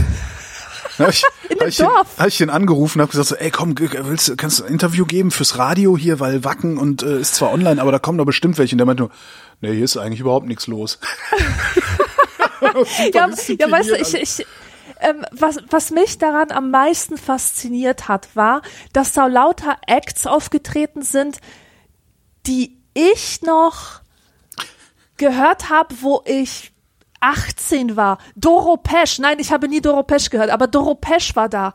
Hab ich, In hab dem ich den, Dorf. hab ich den angerufen und hab gesagt so, ey komm, willst, du- kannst du ein Interview geben fürs Radio hier, weil Wacken und äh, ist zwar online, aber da kommen doch bestimmt welche. Und der meinte nur, nee, hier ist eigentlich überhaupt nichts los. ja, ja, weißt du, ich, ich, ähm, was, was mich daran am meisten fasziniert hat, war, dass da lauter Acts aufgetreten sind, die ich noch gehört habe, wo ich 18 war. Doro Pesch, nein, ich habe nie Doro Pesch gehört, aber Doro Pesch war da.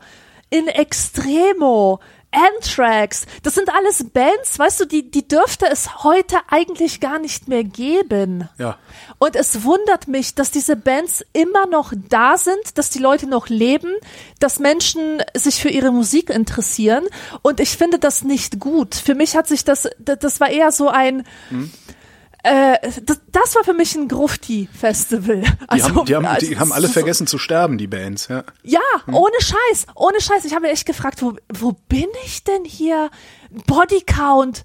In Extremo, Anthrax, das sind alles Bands, weißt du, die, die dürfte es heute eigentlich gar nicht mehr geben. Ja. Und es wundert mich, dass diese Bands immer noch da sind, dass die Leute noch leben, dass Menschen sich für ihre Musik interessieren. Und ich finde das nicht gut. Für mich hat sich das, das das war eher so ein, äh, das, das war für mich ein Grufti-Festival. Die, Also, haben, die, haben, also, die haben alle so- vergessen zu sterben, die Bands. Ja. ja, ohne Scheiß, ohne Scheiß. Ich habe mir echt gefragt, wo, wo bin ich denn hier? Bodycount.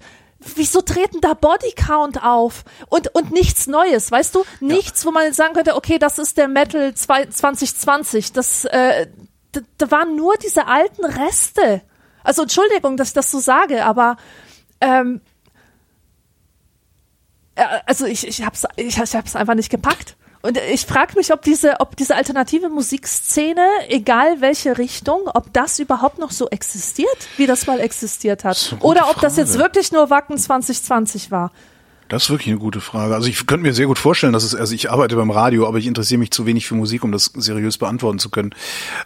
Wieso treten da Bodycount auf? Und, und nichts Neues, weißt du? Nichts, wo man sagen könnte, okay, das ist der Metal zwei- 2020. Das, äh, da, da waren nur diese alten Reste. Also Entschuldigung, dass ich das so sage, aber ähm, äh, also ich, ich hab's, ich, ich hab's einfach nicht gepackt. Und ich frage mich, ob diese, ob diese alternative Musikszene, egal welche Richtung, ob das überhaupt noch so existiert, wie das mal existiert hat. gute Oder ob das jetzt Frage. wirklich nur Wacken 2020 war. Das ist wirklich eine gute Frage. Also ich könnte mir sehr gut vorstellen, dass es, also ich arbeite beim Radio, aber ich interessiere mich zu wenig für Musik, um das seriös beantworten zu können.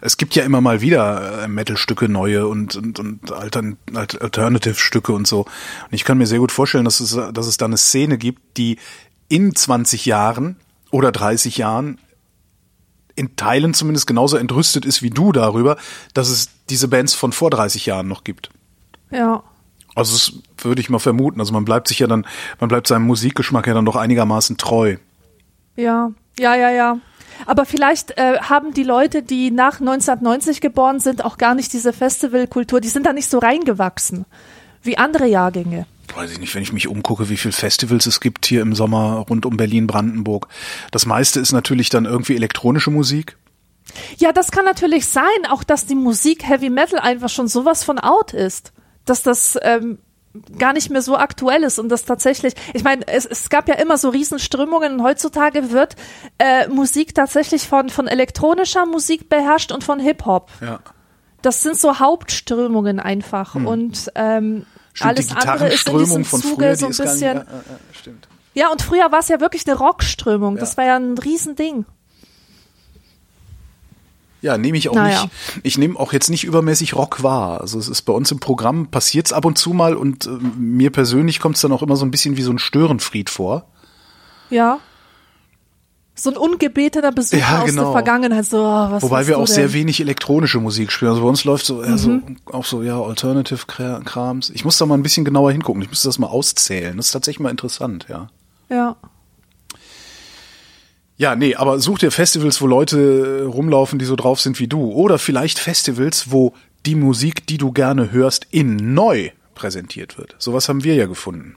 Es gibt ja immer mal wieder äh, Metal-Stücke, neue und, und, und Altern, Alt- Alternative-Stücke und so. Und ich kann mir sehr gut vorstellen, dass es, dass es da eine Szene gibt, die in 20 Jahren oder 30 Jahren in Teilen zumindest genauso entrüstet ist wie du darüber, dass es diese Bands von vor 30 Jahren noch gibt. Ja. Also das würde ich mal vermuten. Also man bleibt sich ja dann, man bleibt seinem Musikgeschmack ja dann doch einigermaßen treu. Ja, ja, ja, ja. Aber vielleicht äh, haben die Leute, die nach 1990 geboren sind, auch gar nicht diese Festivalkultur, die sind da nicht so reingewachsen wie andere Jahrgänge. Weiß ich nicht, wenn ich mich umgucke, wie viel Festivals es gibt hier im Sommer rund um Berlin-Brandenburg. Das meiste ist natürlich dann irgendwie elektronische Musik. Ja, das kann natürlich sein, auch dass die Musik Heavy Metal einfach schon sowas von out ist. Dass das ähm, gar nicht mehr so aktuell ist und das tatsächlich, ich meine, es, es gab ja immer so Riesenströmungen und heutzutage wird äh, Musik tatsächlich von, von elektronischer Musik beherrscht und von Hip-Hop. Ja. Das sind so Hauptströmungen einfach und ähm, Stimmt, alles andere ist in diesem Zuge früher, so die ein ist gar nicht, bisschen. ja, ja, ja, und früher war es ja wirklich eine Rockströmung. Das war ja ein Riesending. Ja, nehme ich auch Naja. nicht. Ich nehme auch jetzt nicht übermäßig Rock wahr. Also es ist bei uns im Programm passiert's ab und zu mal und äh, mir persönlich kommt's dann auch immer so ein bisschen wie so ein Störenfried vor. Ja. So ein ungebetener Besuch Ja, aus genau. der Vergangenheit. So, oh, Wobei wir auch denn? sehr wenig elektronische Musik spielen. Also bei uns läuft so eher so Mhm. auch so ja Alternative Kra- Krams. Ich muss da mal ein bisschen genauer hingucken. Ich müsste das mal auszählen. Das ist tatsächlich mal interessant, ja. Ja. Ja, nee, aber such dir Festivals, wo Leute rumlaufen, die so drauf sind wie du. Oder vielleicht Festivals, wo die Musik, die du gerne hörst, in neu präsentiert wird. Sowas haben wir ja gefunden.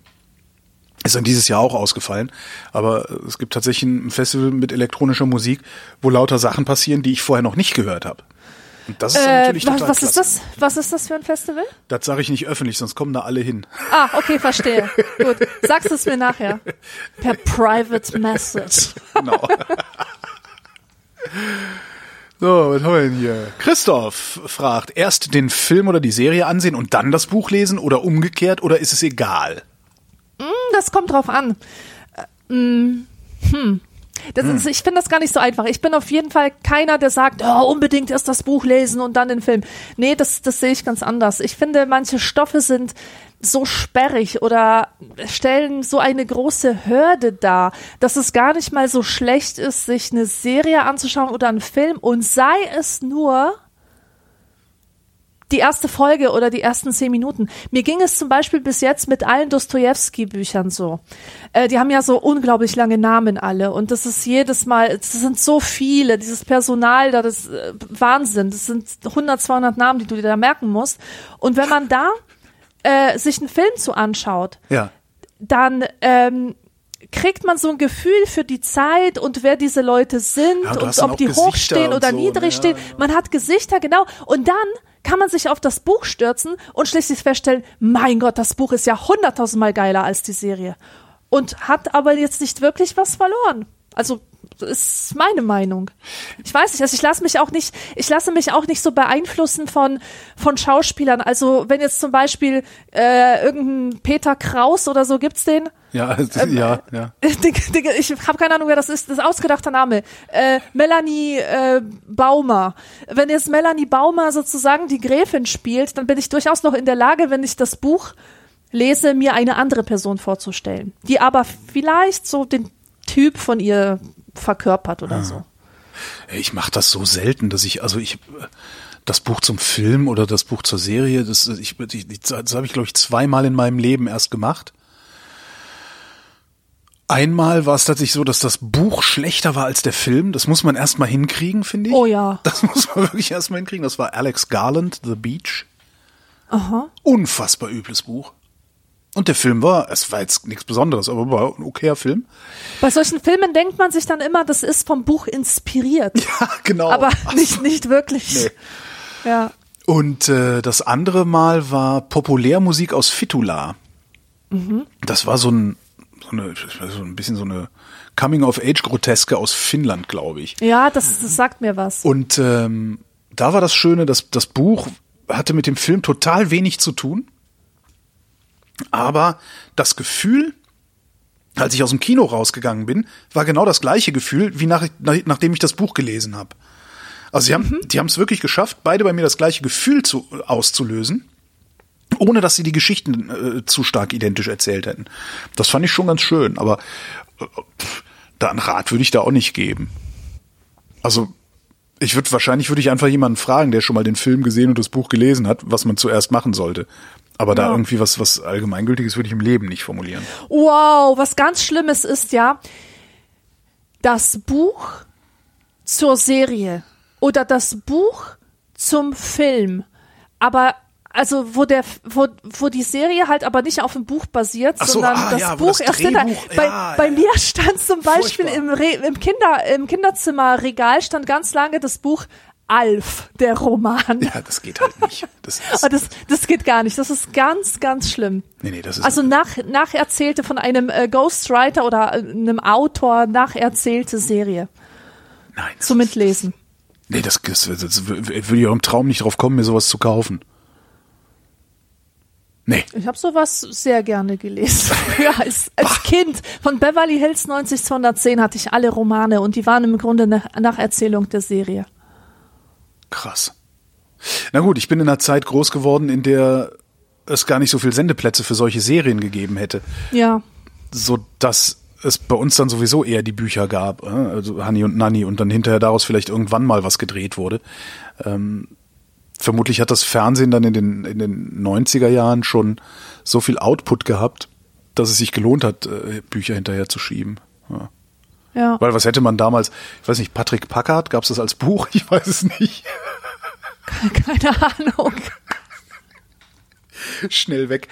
Ist dann dieses Jahr auch ausgefallen, aber es gibt tatsächlich ein Festival mit elektronischer Musik, wo lauter Sachen passieren, die ich vorher noch nicht gehört habe. Das ist Äh, natürlich was, total was ist klasse. das? Was ist das für ein Festival? Das sage ich nicht öffentlich, sonst kommen da alle hin. Ah, okay, verstehe. Gut. Sagst es mir nachher. Per Private Message. Genau. So, was haben wir denn hier? Christoph fragt, erst den Film oder die Serie ansehen und dann das Buch lesen oder umgekehrt oder ist es egal? Das kommt drauf an. Äh, mm, Hm. Das ist, ich finde das gar nicht so einfach. Ich bin auf jeden Fall keiner, der sagt, oh, unbedingt erst das Buch lesen und dann den Film. Nee, das, das sehe ich ganz anders. Ich finde, manche Stoffe sind so sperrig oder stellen so eine große Hürde dar, dass es gar nicht mal so schlecht ist, sich eine Serie anzuschauen oder einen Film und sei es nur die erste Folge oder die ersten zehn Minuten. Mir ging es zum Beispiel bis jetzt mit allen Dostoevsky-Büchern so. Äh, die haben ja so unglaublich lange Namen alle und das ist jedes Mal, es sind so viele, dieses Personal da, das ist äh, Wahnsinn. Das sind 100, 200 Namen, die du dir da merken musst. Und wenn man da äh, sich einen Film zu anschaut, Ja. dann ähm, kriegt man so ein Gefühl für die Zeit und wer diese Leute sind Ja, und ob die Gesichter hoch stehen und oder so, niedrig ne? Ja, stehen. Man hat Gesichter, genau. Und dann kann man sich auf das Buch stürzen und schließlich feststellen, mein Gott, das Buch ist ja hunderttausendmal geiler als die Serie. Und hat aber jetzt nicht wirklich was verloren. Also, das ist meine Meinung. Ich weiß nicht, also ich lasse mich auch nicht, ich lasse mich auch nicht so beeinflussen von, von Schauspielern. Also, wenn jetzt zum Beispiel äh, irgendein Peter Kraus oder so, gibt's den? Ja, Ähm, ja, ja. Digga, Digga, ich habe keine Ahnung, wer das ist. Das ist ausgedachter Name. Äh, Melanie äh, Baumer. Wenn jetzt Melanie Baumer sozusagen die Gräfin spielt, dann bin ich durchaus noch in der Lage, wenn ich das Buch lese, mir eine andere Person vorzustellen, die aber vielleicht so den Typ von ihr verkörpert oder so. Ey, Ich mache das so selten, dass ich, also ich, äh, das Buch zum Film oder das Buch zur Serie, das, ich, ich, das habe ich, glaube ich, zweimal in meinem Leben erst gemacht. Einmal war es tatsächlich so, dass das Buch schlechter war als der Film. Das muss man erstmal hinkriegen, finde ich. Oh ja. Das muss man wirklich erstmal hinkriegen. Das war Alex Garland, The Beach. Aha. Unfassbar übles Buch. Und der Film war, es war jetzt nichts Besonderes, aber war ein okayer Film. Bei solchen Filmen denkt man sich dann immer, das ist vom Buch inspiriert. Ja, genau. Aber Ach nicht, nicht wirklich. Nee. Ja. Und äh, das andere Mal war Populärmusik aus Fitula. Das war so ein, so eine, so ein bisschen so eine Coming-of-Age-Groteske aus Finnland, glaube ich. Ja, das, das sagt mir was. Und ähm, da war das Schöne, dass das Buch hatte mit dem Film total wenig zu tun. Aber das Gefühl, als ich aus dem Kino rausgegangen bin, war genau das gleiche Gefühl, wie nach, nach, nachdem ich das Buch gelesen habe. Also sie haben, die haben es wirklich geschafft, beide bei mir das gleiche Gefühl zu, auszulösen, ohne dass sie die Geschichten äh, zu stark identisch erzählt hätten. Das fand ich schon ganz schön, aber äh, da einen Rat würde ich da auch nicht geben. Also ich würde wahrscheinlich würde ich einfach jemanden fragen, der schon mal den Film gesehen und das Buch gelesen hat, was man zuerst machen sollte. Aber da Ja. irgendwie was was allgemeingültiges würde ich im Leben nicht formulieren. Wow, was ganz Schlimmes ist ja, das Buch zur Serie oder das Buch zum Film. Aber also wo der wo, wo die Serie halt aber nicht auf dem Buch basiert, so, sondern ah, das ja, Buch das erst hinter. Bei, ja, bei ja. mir stand zum Beispiel Furchtbar. im, Re, im Kinder im Kinderzimmerregal stand ganz lange das Buch Alf, der Roman. Ja, das geht halt nicht. Das ist, Aber das, das geht gar nicht. Das ist ganz, ganz schlimm. nee, nee, das ist Also nach, nacherzählte von einem äh, Ghostwriter oder äh, einem Autor nacherzählte Serie nein. Das zum Mitlesen. Nee, das, das, das würde ich auch im Traum nicht drauf kommen, mir sowas zu kaufen. Nee. Ich habe sowas sehr gerne gelesen. ja, als, als Kind von Beverly Hills 90210 hatte ich alle Romane und die waren im Grunde eine Nacherzählung der Serie. Krass. Na gut, ich bin in einer Zeit groß geworden, in der es gar nicht so viel Sendeplätze für solche Serien gegeben hätte, Ja. so dass es bei uns dann sowieso eher die Bücher gab, äh, also Hanni und Nanni und dann hinterher daraus vielleicht irgendwann mal was gedreht wurde. Ähm, vermutlich hat das Fernsehen dann in den in den 90er Jahren schon so viel Output gehabt, dass es sich gelohnt hat, äh, Bücher hinterher zu schieben. Ja. Ja. Weil was hätte man damals, ich weiß nicht, Patrick Packard, gab es das als Buch? Ich weiß es nicht. Keine Ahnung. Schnell weg.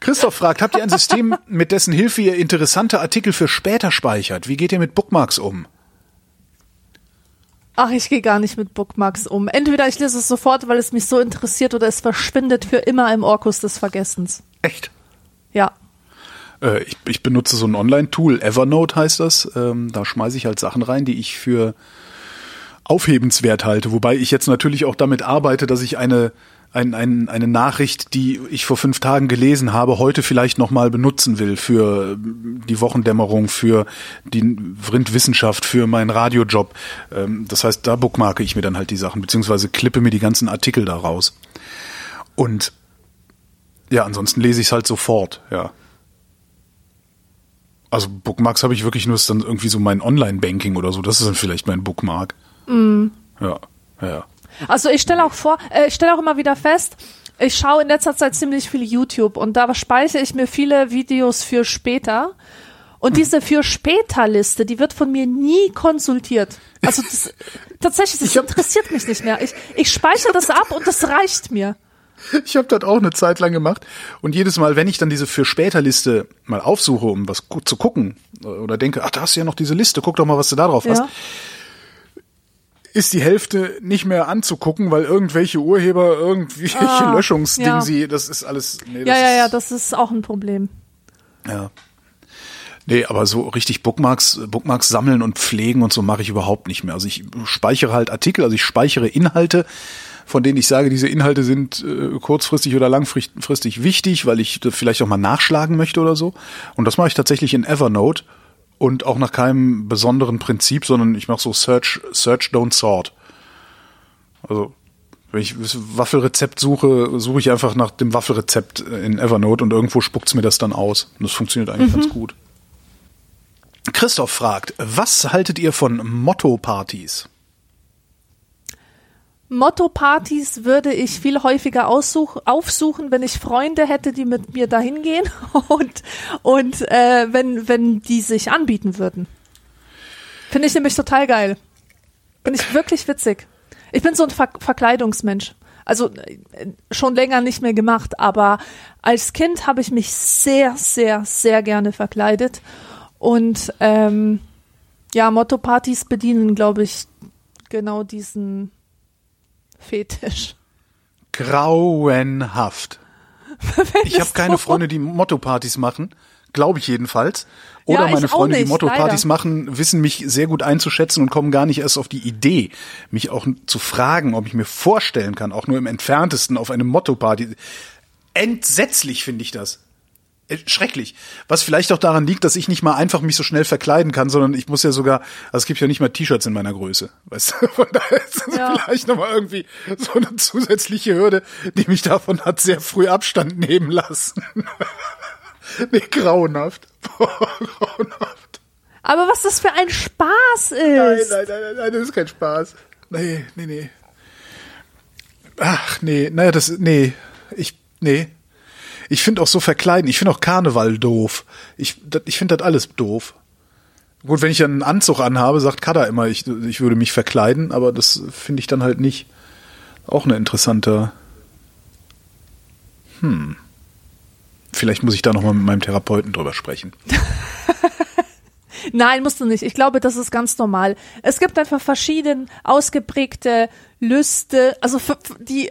Christoph fragt, habt ihr ein System, mit dessen Hilfe ihr interessante Artikel für später speichert? Wie geht ihr mit Bookmarks um? Ach, ich gehe gar nicht mit Bookmarks um. Entweder ich lese es sofort, weil es mich so interessiert, oder es verschwindet für immer im Orkus des Vergessens. Echt? Ja. Äh, ich, ich benutze so ein Online-Tool, Evernote heißt das. Ähm, da schmeiße ich halt Sachen rein, die ich für aufhebenswert halte. Wobei ich jetzt natürlich auch damit arbeite, dass ich eine, ein, ein, eine Nachricht, die ich vor fünf Tagen gelesen habe, heute vielleicht nochmal benutzen will für die Wochendämmerung, für die Vrindwissenschaft, für meinen Radiojob. Ähm, das heißt, da bookmarke ich mir dann halt die Sachen, beziehungsweise klippe mir die ganzen Artikel da raus. Und ja, ansonsten lese ich es halt sofort, ja. Also Bookmarks habe ich wirklich nur, ist dann irgendwie so mein Online-Banking oder so. Das ist dann vielleicht mein Bookmark. Ja, ja. Also ich stelle auch vor, äh, ich stelle auch immer wieder fest, ich schaue in letzter Zeit ziemlich viel YouTube und da speichere ich mir viele Videos für später. Und diese für später Liste, die wird von mir nie konsultiert. Also das, tatsächlich, das hab- interessiert mich nicht mehr. Ich, ich speichere das ab und das reicht mir. Ich habe das auch eine Zeit lang gemacht und jedes Mal, wenn ich dann diese für später Liste mal aufsuche, um was gut zu gucken oder denke, ach, da hast du ja noch diese Liste, guck doch mal, was du da drauf hast, Ja. Ist die Hälfte nicht mehr anzugucken, weil irgendwelche Urheber irgendwelche Ah, Löschungsding ja. sie, das ist alles nee, Ja, ja, ja, das ist auch ein Problem. ja. Nee, aber so richtig Bookmarks, Bookmarks sammeln und pflegen und so mache ich überhaupt nicht mehr. Also ich speichere halt Artikel, also ich speichere Inhalte, von denen ich sage, diese Inhalte sind äh, kurzfristig oder langfristig wichtig, weil ich vielleicht auch mal nachschlagen möchte oder so. Und das mache ich tatsächlich in Evernote und auch nach keinem besonderen Prinzip, sondern ich mache so Search, Search, Don't Sort. Also wenn ich das Waffelrezept suche, suche ich einfach nach dem Waffelrezept in Evernote und irgendwo spuckt's mir das dann aus. Und das funktioniert eigentlich ganz gut. Christoph fragt, was haltet ihr von Motto-Partys? Motto-Partys würde ich viel häufiger aussuch, aufsuchen, wenn ich Freunde hätte, die mit mir dahin gehen und, und äh, wenn, wenn die sich anbieten würden. Finde ich nämlich total geil. Finde ich wirklich witzig. Ich bin so ein Ver Verkleidungsmensch. Also äh, schon länger nicht mehr gemacht, aber als Kind habe ich mich sehr, sehr, sehr gerne verkleidet. Und ähm, ja, Motto-Partys bedienen, glaube ich, genau diesen Fetisch. Grauenhaft. Ich habe keine? Freunde, die Motto-Partys machen. Glaube ich jedenfalls. Oder Ja, meine Freunde, die nicht, Motto-Partys leider. machen, wissen mich sehr gut einzuschätzen und kommen gar nicht erst auf die Idee, mich auch zu fragen, ob ich mir vorstellen kann, auch nur im entferntesten auf eine Motto-Party. Entsetzlich finde ich das. Äh, Schrecklich. Was vielleicht auch daran liegt, dass ich nicht mal einfach mich so schnell verkleiden kann, sondern ich muss ja sogar, also es gibt ja nicht mal T-Shirts in meiner Größe. Weißt du? Von daher ist das Ja. vielleicht nochmal irgendwie so eine zusätzliche Hürde, die mich davon hat sehr früh Abstand nehmen lassen. nee, grauenhaft. grauenhaft. Aber was das für ein Spaß Nein, ist. nein, nein, nein, nein, das ist kein Spaß. Nee, nee, nee. Ach, nee, naja, das, nee, ich, nee. Ich finde auch so verkleiden, ich finde auch Karneval doof. Ich, ich finde das alles doof. Gut, wenn ich einen Anzug anhabe, sagt Kada immer, ich, ich würde mich verkleiden, aber das finde ich dann halt nicht. Auch eine interessante. Hm. Vielleicht muss ich da nochmal mit meinem Therapeuten drüber sprechen. Nein, musst du nicht. Ich glaube, das ist ganz normal. Es gibt einfach verschieden ausgeprägte Lüste. Also die,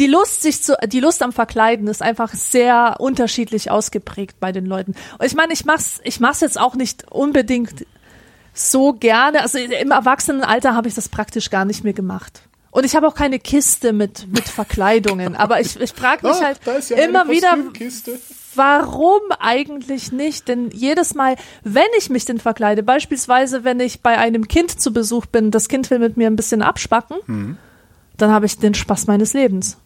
die Lust, sich zu, die Lust am Verkleiden ist einfach sehr unterschiedlich ausgeprägt bei den Leuten. Und ich meine, ich mach's, ich mach's jetzt auch nicht unbedingt so gerne. Also im Erwachsenenalter habe ich das praktisch gar nicht mehr gemacht. Und ich habe auch keine Kiste mit, mit Verkleidungen. Aber ich, ich frage mich Ach, halt ja immer wieder. Warum eigentlich nicht? Denn jedes Mal, wenn ich mich denn verkleide, beispielsweise wenn ich bei einem Kind zu Besuch bin, das Kind will mit mir ein bisschen abspacken, dann habe ich den Spaß meines Lebens.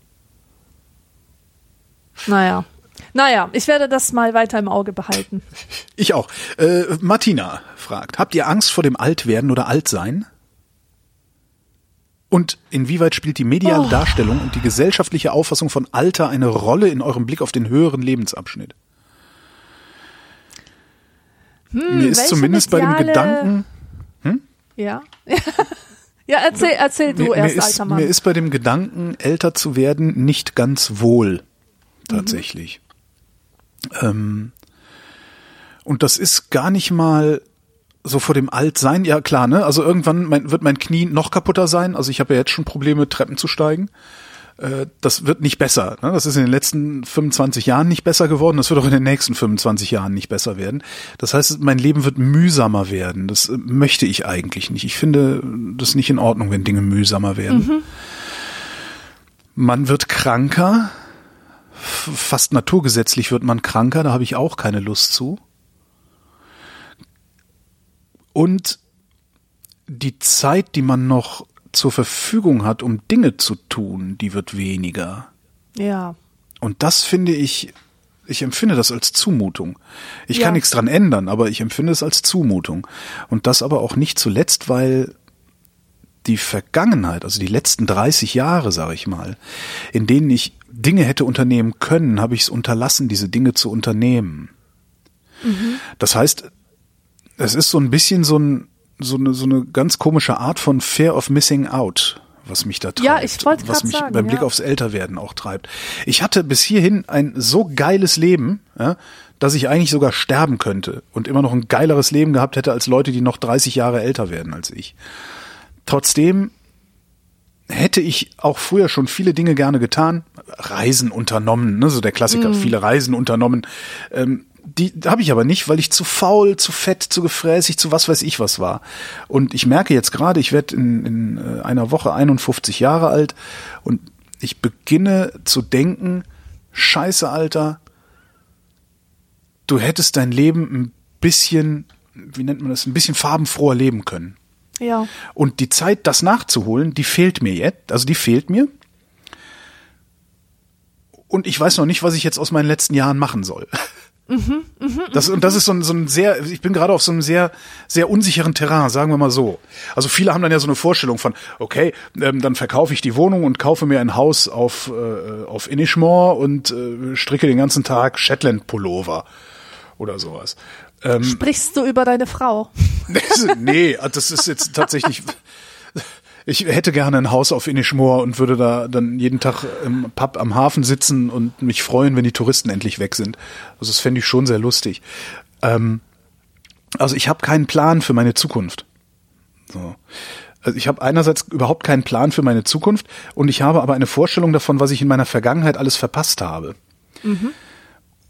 Naja. Naja, ich werde das mal weiter im Auge behalten. Ich auch. Äh, Martina fragt, habt ihr Angst vor dem Altwerden oder Altsein? Und inwieweit spielt die mediale Oh. Darstellung und die gesellschaftliche Auffassung von Alter eine Rolle in eurem Blick auf den höheren Lebensabschnitt? hm, mir ist zumindest bei dem mediale- Gedanken, Ja. ja, erzähl, erzähl du mir, mir, erst, ist, alter Mann. mir ist bei dem Gedanken, älter zu werden, nicht ganz wohl. Tatsächlich. Ähm, und das ist gar nicht mal so vor dem Altsein. Ja, klar, ne? Also irgendwann mein, wird mein Knie noch kaputter sein. Also ich habe ja jetzt schon Probleme, Treppen zu steigen. Äh, Das wird nicht besser. Ne? Das ist in den letzten 25 Jahren nicht besser geworden. Das wird auch in den nächsten 25 Jahren nicht besser werden. Das heißt, mein Leben wird mühsamer werden. Das äh, möchte ich eigentlich nicht. Ich finde das nicht in Ordnung, wenn Dinge mühsamer werden. Man wird kranker. Fast naturgesetzlich wird man kranker. Da habe ich auch keine Lust zu. Und die Zeit, die man noch zur Verfügung hat, um Dinge zu tun, die wird weniger. ja. Und das finde ich, ich empfinde das als Zumutung. Ich Ja. kann nichts dran ändern, aber ich empfinde es als Zumutung. Und das aber auch nicht zuletzt, weil die Vergangenheit, also die letzten 30 Jahre, sage ich mal, in denen ich Dinge hätte unternehmen können, habe ich es unterlassen, diese Dinge zu unternehmen. Das heißt, es ist so ein bisschen so, ein, so, eine, so eine ganz komische Art von Fear of Missing Out, was mich da treibt. Ja, ich wollte Was mich sagen, beim Blick ja. aufs Älterwerden auch treibt. Ich hatte bis hierhin ein so geiles Leben, ja, dass ich eigentlich sogar sterben könnte und immer noch ein geileres Leben gehabt hätte als Leute, die noch 30 Jahre älter werden als ich. Trotzdem hätte ich auch früher schon viele Dinge gerne getan, Reisen unternommen, ne, so der Klassiker, viele Reisen unternommen. Ähm, die habe ich aber nicht, weil ich zu faul, zu fett, zu gefräßig, zu was weiß ich was war. Und ich merke jetzt gerade, ich werde in, in äh, einer Woche 51 Jahre alt und ich beginne zu denken, scheiße Alter, du hättest dein Leben ein bisschen, wie nennt man das, ein bisschen farbenfroher leben können. Ja. Und die Zeit, das nachzuholen, die fehlt mir jetzt. Also die fehlt mir. Und ich weiß noch nicht, was ich jetzt aus meinen letzten Jahren machen soll. Das, und das ist so ein, so ein sehr, ich bin gerade auf so einem sehr, sehr unsicheren Terrain, sagen wir mal so. Also viele haben dann ja so eine Vorstellung von, okay, ähm, dann verkaufe ich die Wohnung und kaufe mir ein Haus auf, äh, auf Inishmore und äh, stricke den ganzen Tag Shetland-Pullover oder sowas. Ähm, Sprichst du über deine Frau? nee, das ist jetzt tatsächlich. Ich hätte gerne ein Haus auf Inishmore und würde da dann jeden Tag im Pub am Hafen sitzen und mich freuen, wenn die Touristen endlich weg sind. Also das fände ich schon sehr lustig. Ähm, also ich habe keinen Plan für meine Zukunft. So. Also ich habe einerseits überhaupt keinen Plan für meine Zukunft und ich habe aber eine Vorstellung davon, was ich in meiner Vergangenheit alles verpasst habe.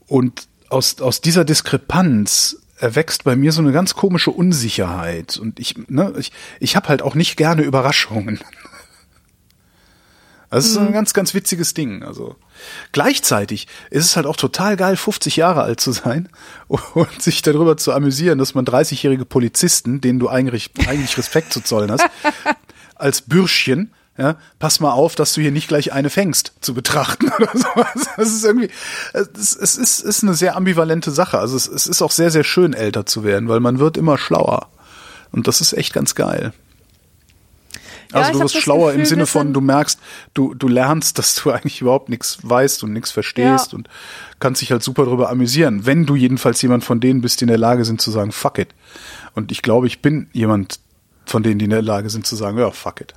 Und aus, aus dieser Diskrepanz erwächst bei mir so eine ganz komische Unsicherheit. Und ich, ne, ich, ich habe halt auch nicht gerne Überraschungen. Das ist so ein ganz, ganz witziges Ding. Also gleichzeitig ist es halt auch total geil, 50 Jahre alt zu sein und sich darüber zu amüsieren, dass man 30-jährige Polizisten, denen du eigentlich, eigentlich Respekt zu zollen hast, als Bürschchen, ja, pass mal auf, dass du hier nicht gleich eine fängst, zu betrachten oder sowas. Das ist irgendwie, es, es ist, ist eine sehr ambivalente Sache. Also es, es ist auch sehr, sehr schön, älter zu werden, weil man wird immer schlauer. Und das ist echt ganz geil. Ja, Also du wirst schlauer im Gefühl, Sinne wir von, du merkst, du, du lernst, dass du eigentlich überhaupt nichts weißt und nichts verstehst Ja. und kannst dich halt super drüber amüsieren. Wenn du jedenfalls jemand von denen bist, die in der Lage sind zu sagen, fuck it. Und ich glaube, ich bin jemand von denen, die in der Lage sind zu sagen, ja, fuck it.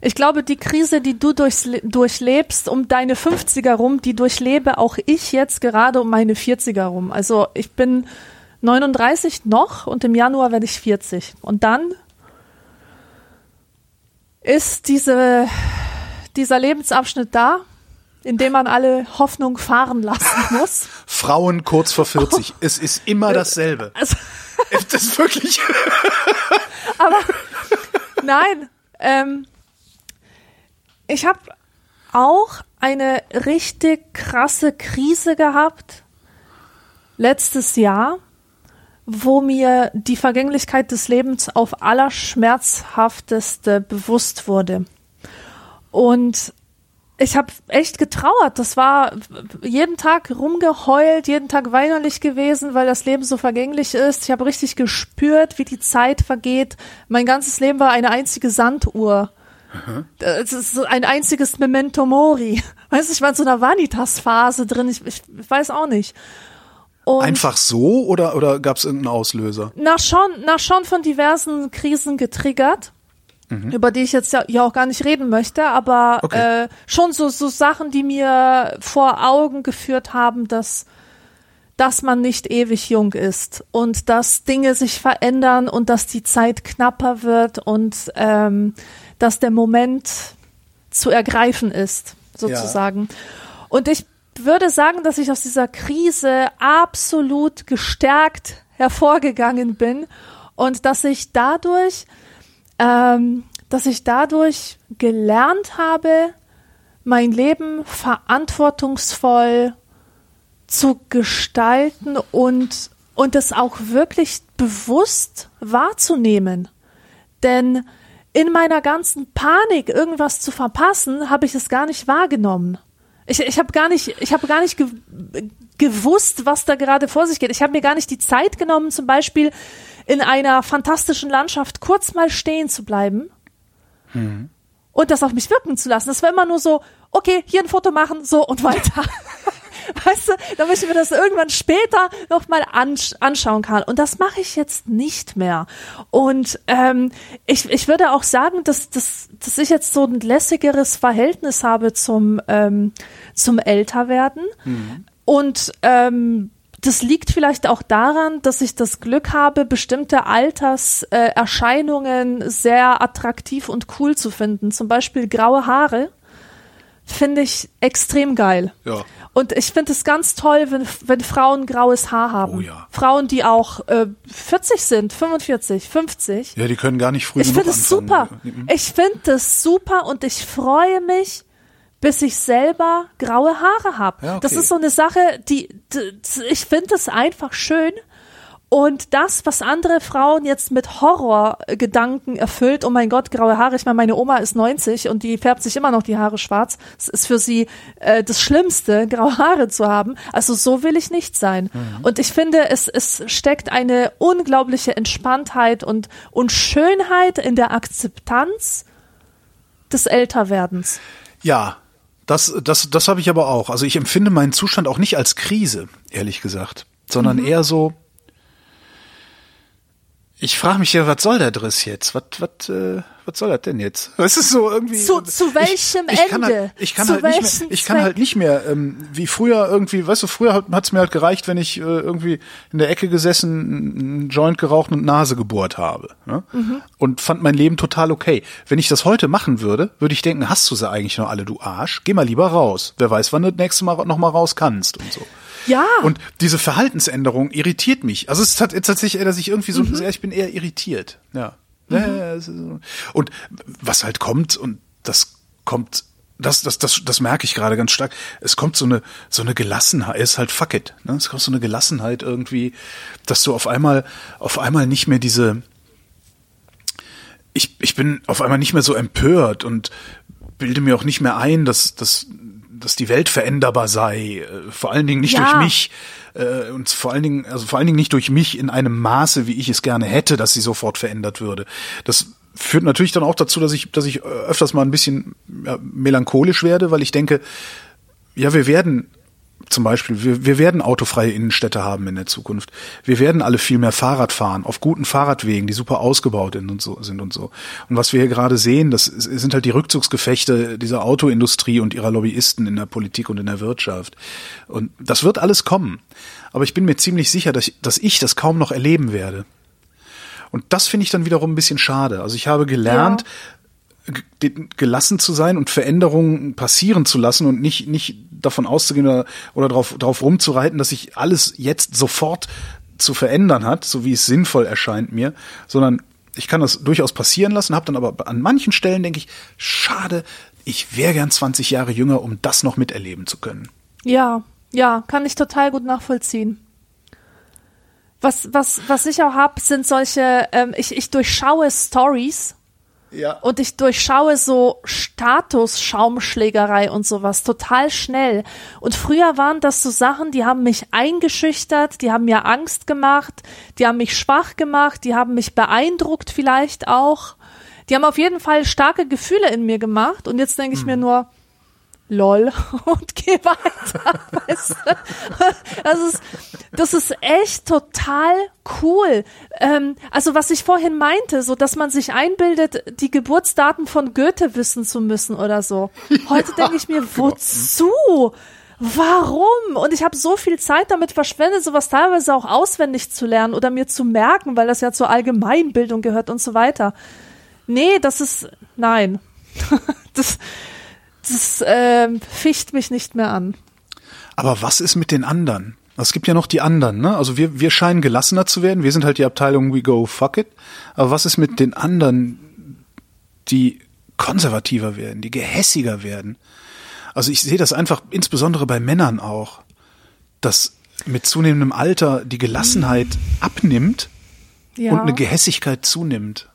Ich glaube, die Krise, die du durchlebst, um deine 50er rum, die durchlebe auch ich jetzt gerade um meine 40er rum. Also ich bin 39 noch und im Januar werde ich 40. Und dann ist diese, dieser Lebensabschnitt da, in dem man alle Hoffnung fahren lassen muss. Frauen kurz vor 40. Es ist immer dasselbe. Also, Das ist wirklich. aber nein, ähm, ich habe auch eine richtig krasse Krise gehabt letztes Jahr, wo mir die Vergänglichkeit des Lebens auf allerschmerzhafteste bewusst wurde. Und ich habe echt getrauert. Das war jeden Tag rumgeheult, jeden Tag weinerlich gewesen, weil das Leben so vergänglich ist. Ich habe richtig gespürt, wie die Zeit vergeht. Mein ganzes Leben war eine einzige Sanduhr. Es ist so ein einziges Memento Mori. Weißt du, ich war in so einer Vanitas-Phase drin. Ich, ich, ich weiß auch nicht. Und Einfach so oder, oder gab es irgendeinen Auslöser? na schon, na schon von diversen Krisen getriggert, über die ich jetzt ja, ja auch gar nicht reden möchte, aber Okay. äh, schon so, so Sachen, die mir vor Augen geführt haben, dass dass man nicht ewig jung ist und dass Dinge sich verändern und dass die Zeit knapper wird und ähm, dass der Moment zu ergreifen ist, sozusagen. Und ich würde sagen, dass ich aus dieser Krise absolut gestärkt hervorgegangen bin und dass ich dadurch, ähm, dass ich dadurch gelernt habe, mein Leben verantwortungsvoll zu gestalten und, und es auch wirklich bewusst wahrzunehmen. Denn in meiner ganzen Panik, irgendwas zu verpassen, habe ich es gar nicht wahrgenommen. Ich, ich habe gar nicht, ich habe gar nicht ge gewusst, was da gerade vor sich geht. Ich habe mir gar nicht die Zeit genommen, zum Beispiel in einer fantastischen Landschaft kurz mal stehen zu bleiben und das auf mich wirken zu lassen. Das war immer nur so, okay, hier ein Foto machen, so und weiter. Weißt du, damit ich mir das irgendwann später nochmal ansch anschauen kann. Und das mache ich jetzt nicht mehr. Und ähm, ich, ich würde auch sagen, dass, dass, dass ich jetzt so ein lässigeres Verhältnis habe zum, ähm, zum Älterwerden. Und ähm, das liegt vielleicht auch daran, dass ich das Glück habe, bestimmte Alterserscheinungen äh, sehr attraktiv und cool zu finden. Zum Beispiel graue Haare finde ich extrem geil. Ja. Und ich finde es ganz toll, wenn, wenn Frauen graues Haar haben. Oh ja. Frauen, die auch äh, 40 sind, 45, 50. Ja, die können gar nicht früh Ich finde es super. anfangen. Ich finde es super und ich freue mich, bis ich selber graue Haare habe. Ja, okay. Das ist so eine Sache, die, die ich finde es einfach schön. Und das, was andere Frauen jetzt mit Horrorgedanken erfüllt, oh mein Gott, graue Haare, ich meine, meine Oma ist 90 und die färbt sich immer noch die Haare schwarz. Es ist für sie äh, das Schlimmste, graue Haare zu haben. Also so will ich nicht sein. Und ich finde, es, es steckt eine unglaubliche Entspanntheit und, und Schönheit in der Akzeptanz des Älterwerdens. Ja, das, das, das habe ich aber auch. Also ich empfinde meinen Zustand auch nicht als Krise, ehrlich gesagt, sondern Mhm. eher so. Ich frage mich ja, was soll der Driss jetzt? Was, was, äh, was soll das denn jetzt? Es ist so irgendwie. Zu- zu welchem ich, ich Kann Ende? halt, ich kann Zu halt nicht mehr, ich kann halt nicht mehr, ähm, wie früher irgendwie, weißt du, früher hat es mir halt gereicht, wenn ich äh, irgendwie in der Ecke gesessen, einen Joint geraucht und Nase gebohrt habe. Ne? Mhm. Und fand mein Leben total okay. Wenn ich das heute machen würde, würde ich denken, hast du sie eigentlich noch alle, du Arsch? Geh mal lieber raus. Wer weiß, wann du das nächste Mal noch mal raus kannst und so. Ja. Und diese Verhaltensänderung irritiert mich. Also es tat- tatsächlich dass ich irgendwie so, Mhm. ich bin eher irritiert. Ja. So. Und was halt kommt, und das kommt, das, das, das, das merke ich gerade ganz stark. Es kommt so eine, so eine Gelassenheit, es ist halt fuck it. Ne? Es kommt so eine Gelassenheit irgendwie, dass du auf einmal, auf einmal nicht mehr diese, ich, ich bin auf einmal nicht mehr so empört und bilde mir auch nicht mehr ein, dass, dass, dass die Welt veränderbar sei. Äh, Vor allen Dingen nicht Ja. durch mich. Äh, und vor allen Dingen, also vor allen Dingen nicht durch mich in einem Maße, wie ich es gerne hätte, dass sie sofort verändert würde. Das führt natürlich dann auch dazu, dass ich, dass ich äh, öfters mal ein bisschen ja, melancholisch werde, weil ich denke, ja, wir werden zum Beispiel, wir, wir werden autofreie Innenstädte haben in der Zukunft. Wir werden alle viel mehr Fahrrad fahren, auf guten Fahrradwegen, die super ausgebaut sind und so. Sind und, so. und was wir hier gerade sehen, das sind halt die Rückzugsgefechte dieser Autoindustrie und ihrer Lobbyisten in der Politik und in der Wirtschaft. Und das wird alles kommen. Aber ich bin mir ziemlich sicher, dass ich, dass ich das kaum noch erleben werde. Und das finde ich dann wiederum ein bisschen schade. Also ich habe gelernt, ge- gelassen zu sein und Veränderungen passieren zu lassen und nicht, nicht davon auszugehen oder, oder darauf, darauf rumzureiten, dass sich alles jetzt sofort zu verändern hat, so wie es sinnvoll erscheint mir, sondern ich kann das durchaus passieren lassen, habe dann aber an manchen Stellen denke ich, schade, ich wäre gern 20 Jahre jünger, um das noch miterleben zu können. Ja, ja, kann ich total gut nachvollziehen. Was, was, was ich auch hab, sind solche, ähm, ich, ich durchschaue Stories Ja. und ich durchschaue so Status-Schaumschlägerei und sowas total schnell. Und früher waren das so Sachen, die haben mich eingeschüchtert, die haben mir Angst gemacht, die haben mich schwach gemacht, die haben mich beeindruckt vielleicht auch. Die haben auf jeden Fall starke Gefühle in mir gemacht. Und jetzt denke ich mir nur, lol und geh weiter. Weißt du? das, ist, das ist echt total cool. Ähm, also was ich vorhin meinte, so dass man sich einbildet, die Geburtsdaten von Goethe wissen zu müssen oder so. Heute denke ich mir, wozu? Warum? Und ich habe so viel Zeit damit verschwendet, sowas teilweise auch auswendig zu lernen oder mir zu merken, weil das ja zur Allgemeinbildung gehört und so weiter. Nee, das ist nein. das das äh, ficht mich nicht mehr an. Aber was ist mit den anderen? Es gibt ja noch die anderen, ne? Also wir, wir scheinen gelassener zu werden. Wir sind halt die Abteilung We Go Fuck It. Aber was ist mit den anderen, die konservativer werden, die gehässiger werden? Also ich sehe das einfach insbesondere bei Männern auch, dass mit zunehmendem Alter die Gelassenheit abnimmt Ja. und eine Gehässigkeit zunimmt.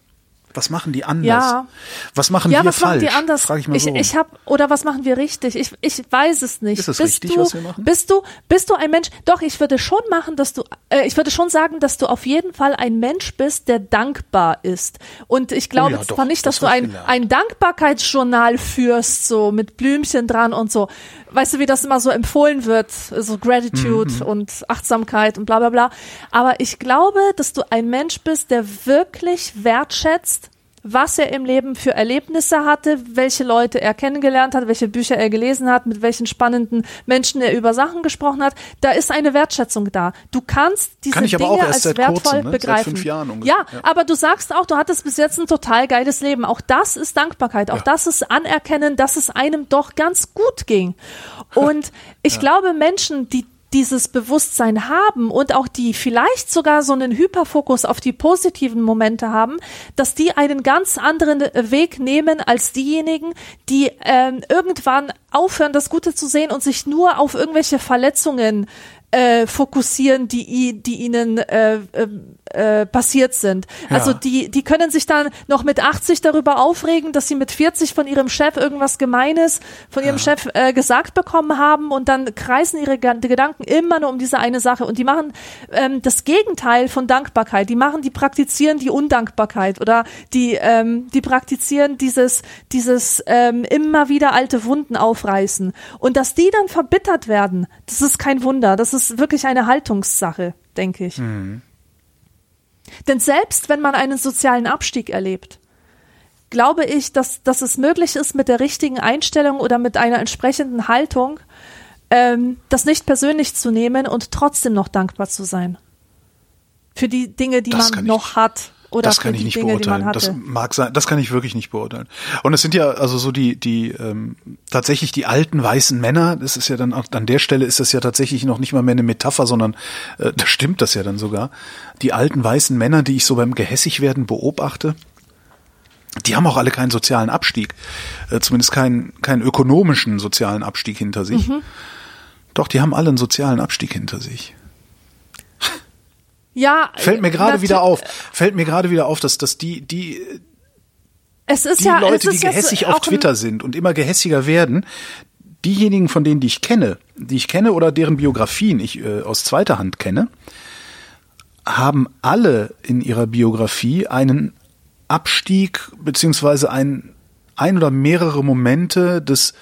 Was machen die anders? Ja. Was machen ja, wir was falsch? machen die anders? Frag ich mal so. ich hab, oder was machen wir richtig? Ich, ich weiß es nicht. Ist es bist richtig, du, was wir machen? Bist du, bist du ein Mensch? Doch, ich würde schon machen, dass du, äh, ich würde schon sagen, dass du auf jeden Fall ein Mensch bist, der dankbar ist. Und ich glaube Oh ja, zwar nicht, dass das du ein, gelernt. ein Dankbarkeitsjournal führst, so mit Blümchen dran und so. Weißt du, wie das immer so empfohlen wird? So Gratitude Mhm. und Achtsamkeit und bla bla bla. Aber ich glaube, dass du ein Mensch bist, der wirklich wertschätzt, was er im Leben für Erlebnisse hatte, welche Leute er kennengelernt hat, welche Bücher er gelesen hat, mit welchen spannenden Menschen er über Sachen gesprochen hat. Da ist eine Wertschätzung da. Du kannst diese Kann ich aber Dinge auch erst als seit wertvoll kurzem, ne? Begreifen. fünf Jahren ungefähr. ja, Ja. aber du sagst auch, du hattest bis jetzt ein total geiles Leben. Auch das ist Dankbarkeit. Auch Ja. das ist Anerkennen, dass es einem doch ganz gut ging. Und ich glaube, Menschen, die dieses Bewusstsein haben und auch die vielleicht sogar so einen Hyperfokus auf die positiven Momente haben, dass die einen ganz anderen Weg nehmen als diejenigen, die ähm, irgendwann aufhören, das Gute zu sehen und sich nur auf irgendwelche Verletzungen äh, fokussieren, die, die ihnen äh, äh, äh, passiert sind. Ja. Also die, die können sich dann noch mit 80 darüber aufregen, dass sie mit 40 von ihrem Chef irgendwas Gemeines von ihrem Chef äh, gesagt bekommen haben und dann kreisen ihre Gedanken immer nur um diese eine Sache und die machen ähm, das Gegenteil von Dankbarkeit. Die machen, die praktizieren die Undankbarkeit oder die, ähm, die praktizieren dieses, dieses ähm, immer wieder alte Wunden aufreißen und dass die dann verbittert werden, das ist kein Wunder. Das ist wirklich eine Haltungssache, denke ich. Denn selbst wenn man einen sozialen Abstieg erlebt, glaube ich, dass, dass es möglich ist, mit der richtigen Einstellung oder mit einer entsprechenden Haltung, ähm, das nicht persönlich zu nehmen und trotzdem noch dankbar zu sein. Für die Dinge, die Das man noch hat. Oder das kann ich nicht Dinge, beurteilen. Das mag sein, das kann ich wirklich nicht beurteilen. Und es sind ja also so die die ähm, tatsächlich die alten weißen Männer. Das ist ja dann auch an der Stelle ist das ja tatsächlich noch nicht mal mehr eine Metapher, sondern äh, da stimmt das ja dann sogar. Die alten weißen Männer, die ich so beim Gehässigwerden beobachte, die haben auch alle keinen sozialen Abstieg, äh, zumindest keinen keinen ökonomischen sozialen Abstieg hinter sich. Mhm. Doch, die haben alle einen sozialen Abstieg hinter sich. Ja, Fällt mir gerade wieder auf. Fällt mir gerade wieder auf, dass, dass die, die, Es ist die ja, Leute, die gehässig auf Twitter sind und immer gehässiger werden, diejenigen von denen, die ich kenne, die ich kenne oder deren Biografien ich äh, aus zweiter Hand kenne, haben alle in ihrer Biografie einen Abstieg beziehungsweise ein, ein oder mehrere Momente des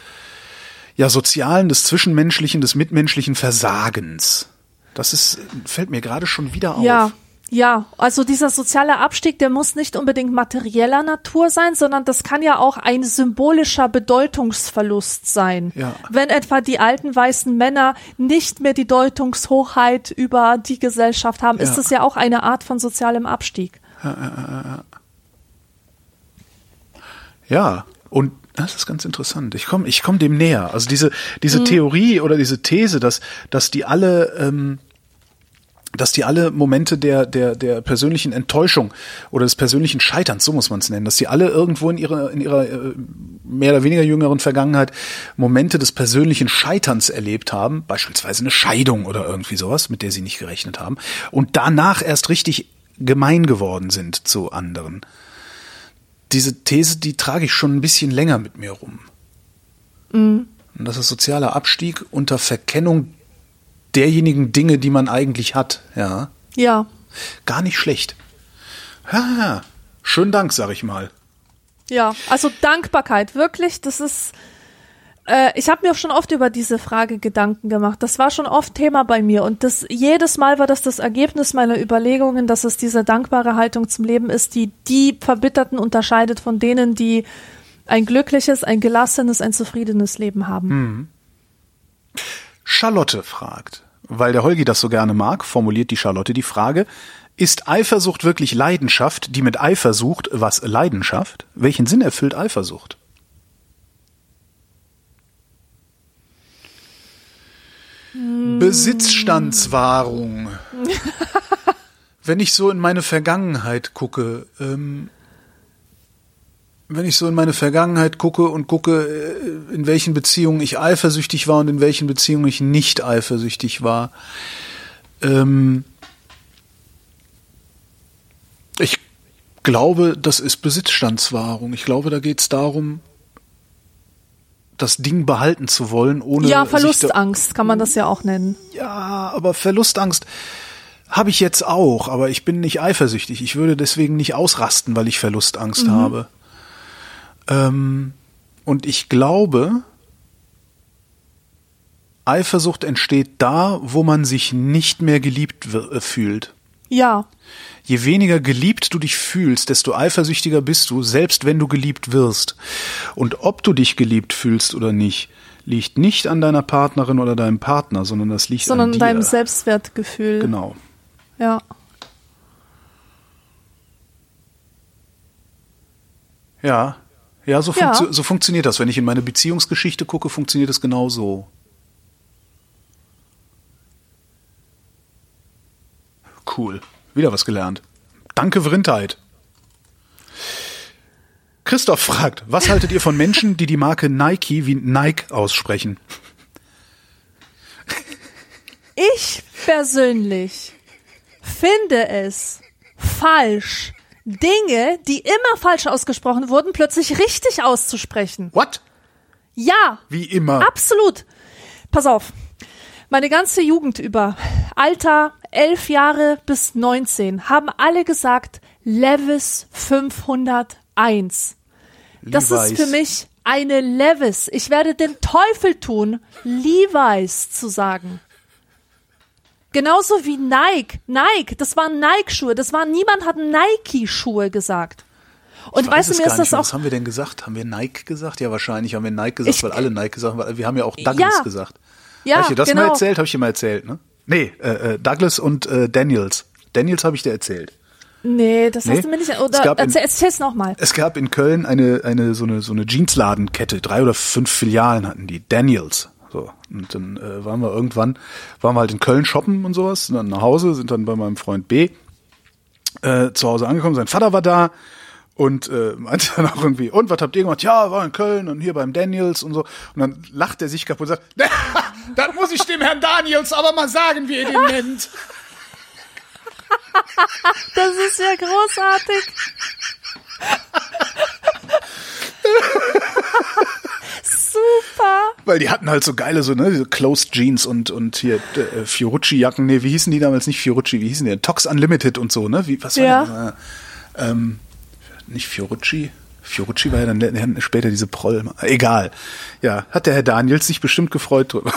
ja sozialen, des zwischenmenschlichen, des mitmenschlichen Versagens. Das ist fällt mir gerade schon wieder auf. Ja, ja, also dieser soziale Abstieg, der muss nicht unbedingt materieller Natur sein, sondern das kann ja auch ein symbolischer Bedeutungsverlust sein. Ja. Wenn etwa die alten weißen Männer nicht mehr die Deutungshochheit über die Gesellschaft haben, ist Ja. das ja auch eine Art von sozialem Abstieg. Ja, und das ist ganz interessant. Ich komme ich komm dem näher. Also diese, diese Mhm. Theorie oder diese These, dass, dass die alle, ähm, dass die alle Momente der, der, der persönlichen Enttäuschung oder des persönlichen Scheiterns, so muss man es nennen, dass die alle irgendwo in ihrer, in ihrer äh, mehr oder weniger jüngeren Vergangenheit Momente des persönlichen Scheiterns erlebt haben, beispielsweise eine Scheidung oder irgendwie sowas, mit der sie nicht gerechnet haben, und danach erst richtig gemein geworden sind zu anderen diese These, die trage ich schon ein bisschen länger mit mir rum. Und das ist sozialer Abstieg unter Verkennung derjenigen Dinge, die man eigentlich hat. Ja, Ja, gar nicht schlecht. Ja, schönen Dank, sag ich mal. ja, also Dankbarkeit, wirklich, das ist Äh, ich habe mir auch schon oft über diese Frage Gedanken gemacht. Das war schon oft Thema bei mir und das jedes Mal war das das Ergebnis meiner Überlegungen, dass es diese dankbare Haltung zum Leben ist, die die Verbitterten unterscheidet von denen, die ein glückliches, ein gelassenes, ein zufriedenes Leben haben. Charlotte fragt, weil der Holgi das so gerne mag, formuliert die Charlotte die Frage, ist Eifersucht wirklich Leidenschaft, die mit Eifer sucht, was Leidenschaft? Welchen Sinn erfüllt Eifersucht? Besitzstandswahrung. Wenn ich so in meine Vergangenheit gucke, ähm, wenn ich so in meine Vergangenheit gucke und gucke, äh, in welchen Beziehungen ich eifersüchtig war und in welchen Beziehungen ich nicht eifersüchtig war, ähm, ich glaube, das ist Besitzstandswahrung. Ich glaube, da geht es darum, das Ding behalten zu wollen, ohne Ja, Verlustangst kann man das ja auch nennen. ja, aber Verlustangst habe ich jetzt auch, aber ich bin nicht eifersüchtig. Ich würde deswegen nicht ausrasten, weil ich Verlustangst habe. Ähm, und ich glaube, Eifersucht entsteht da, wo man sich nicht mehr geliebt äh, fühlt. Ja, Je weniger geliebt du dich fühlst, desto eifersüchtiger bist du, selbst wenn du geliebt wirst. Und ob du dich geliebt fühlst oder nicht, liegt nicht an deiner Partnerin oder deinem Partner, sondern das liegt sondern an dir. deinem Selbstwertgefühl. Genau. Ja. Ja. Ja, so, Ja. funktio- so funktioniert das. Wenn ich in meine Beziehungsgeschichte gucke, funktioniert es genau so. Cool. Wieder was gelernt. Danke, Vrindheit. Christoph fragt, was haltet ihr von Menschen, die die Marke Nike wie Nike aussprechen? Ich persönlich finde es falsch, Dinge, die immer falsch ausgesprochen wurden, plötzlich richtig auszusprechen. What? Ja, Wie immer. absolut. Pass auf. Meine ganze Jugend über, Alter elf Jahre bis 19, haben alle gesagt Levis 501. Das ist Levi's. für mich eine Levis. Ich werde den Teufel tun, Levi's zu sagen. Genauso wie Nike. Nike, das waren Nike-Schuhe. Das war, niemand hat Nike-Schuhe gesagt. Und weißt du, mir ist das auch Was haben wir denn gesagt? Haben wir Nike gesagt? Ja, wahrscheinlich haben wir Nike gesagt, Ich- weil alle Nike gesagt haben. Wir haben ja auch Douglas Ja. gesagt. Ja, Habe ich dir das genau. mal erzählt? Habe ich dir mal erzählt, ne? Nee, äh, äh, Douglas und äh, Daniels. Daniels habe ich dir erzählt. Nee, das Nee. hast du mir nicht. Es Oder erzähl, erzähl's nochmal. Es gab in Köln eine, eine so eine so eine Jeansladenkette, drei oder fünf Filialen hatten die, Daniels. So. Und dann äh, waren wir irgendwann, waren wir halt in Köln shoppen und sowas, und dann nach Hause, sind dann bei meinem Freund B äh, zu Hause angekommen, sein Vater war da und äh, meinte dann auch irgendwie, und was habt ihr gemacht? Ja, war in Köln und hier beim Daniels und so. Und dann lacht er sich kaputt und sagt, das muss ich dem Herrn Daniels aber mal sagen, wie ihr den nennt. Das ist ja großartig. Super. Weil die hatten halt so geile, so, ne, diese Closed Jeans und, und hier äh, Fiorucci-Jacken, nee, wie hießen die damals nicht Fiorucci, wie hießen die? Tox Unlimited und so, ne? Wie, was war Ja. das? Äh, ähm, nicht Fiorucci? Fiorucci war ja dann später diese Proll. Egal. Ja, hat der Herr Daniels sich bestimmt gefreut drüber.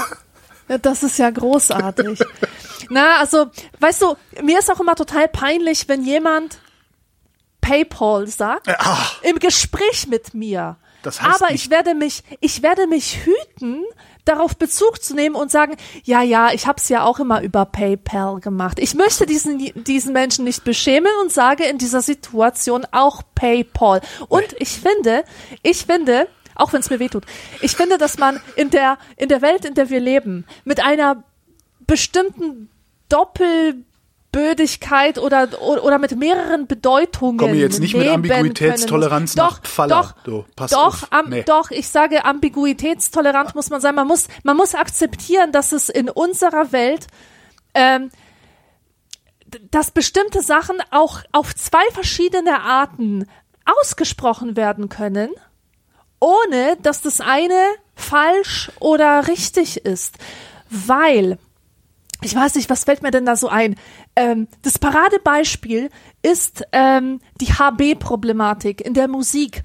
Das ist ja großartig. Na, also, weißt du, mir ist auch immer total peinlich, wenn jemand PayPal sagt ah. im Gespräch mit mir. Das heißt Aber nicht- ich werde mich, ich werde mich hüten, darauf Bezug zu nehmen und sagen, ja, ja, ich habe es ja auch immer über PayPal gemacht. Ich möchte diesen diesen Menschen nicht beschämen und sage in dieser Situation auch PayPal. Und ich finde, ich finde, auch wenn es mir wehtut, ich finde, dass man in der in der Welt, in der wir leben, mit einer bestimmten Doppelbödigkeit oder, oder mit mehreren Bedeutungen. Komm jetzt nicht mit Ambiguitätstoleranz können nach. Pfaller. Doch, Du, pass doch, am, Nee. doch, ich sage, ambiguitätstolerant muss man sein. Man muss, man muss akzeptieren, dass es in unserer Welt ähm, dass bestimmte Sachen auch auf zwei verschiedene Arten ausgesprochen werden können, ohne dass das eine falsch oder richtig ist. Weil ich weiß nicht, was fällt mir denn da so ein? Ähm, das Paradebeispiel ist ähm, die HB-Problematik in der Musik.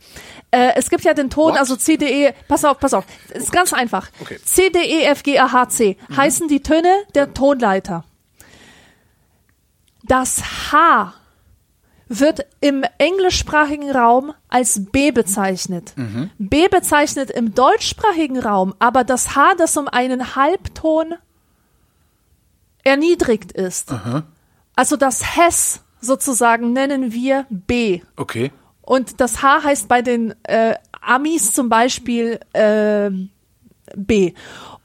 Äh, es gibt ja den Ton, What? also C, D, E, pass auf, pass auf, ist ganz einfach. Okay. C, D, E, F, G, A, H, C heißen die Töne der Tonleiter. Das H wird im englischsprachigen Raum als B bezeichnet. B bezeichnet im deutschsprachigen Raum aber das H, das um einen Halbton erniedrigt ist. Also das Hess sozusagen nennen wir B. Okay. Und das H heißt bei den äh, Amis zum Beispiel äh, B.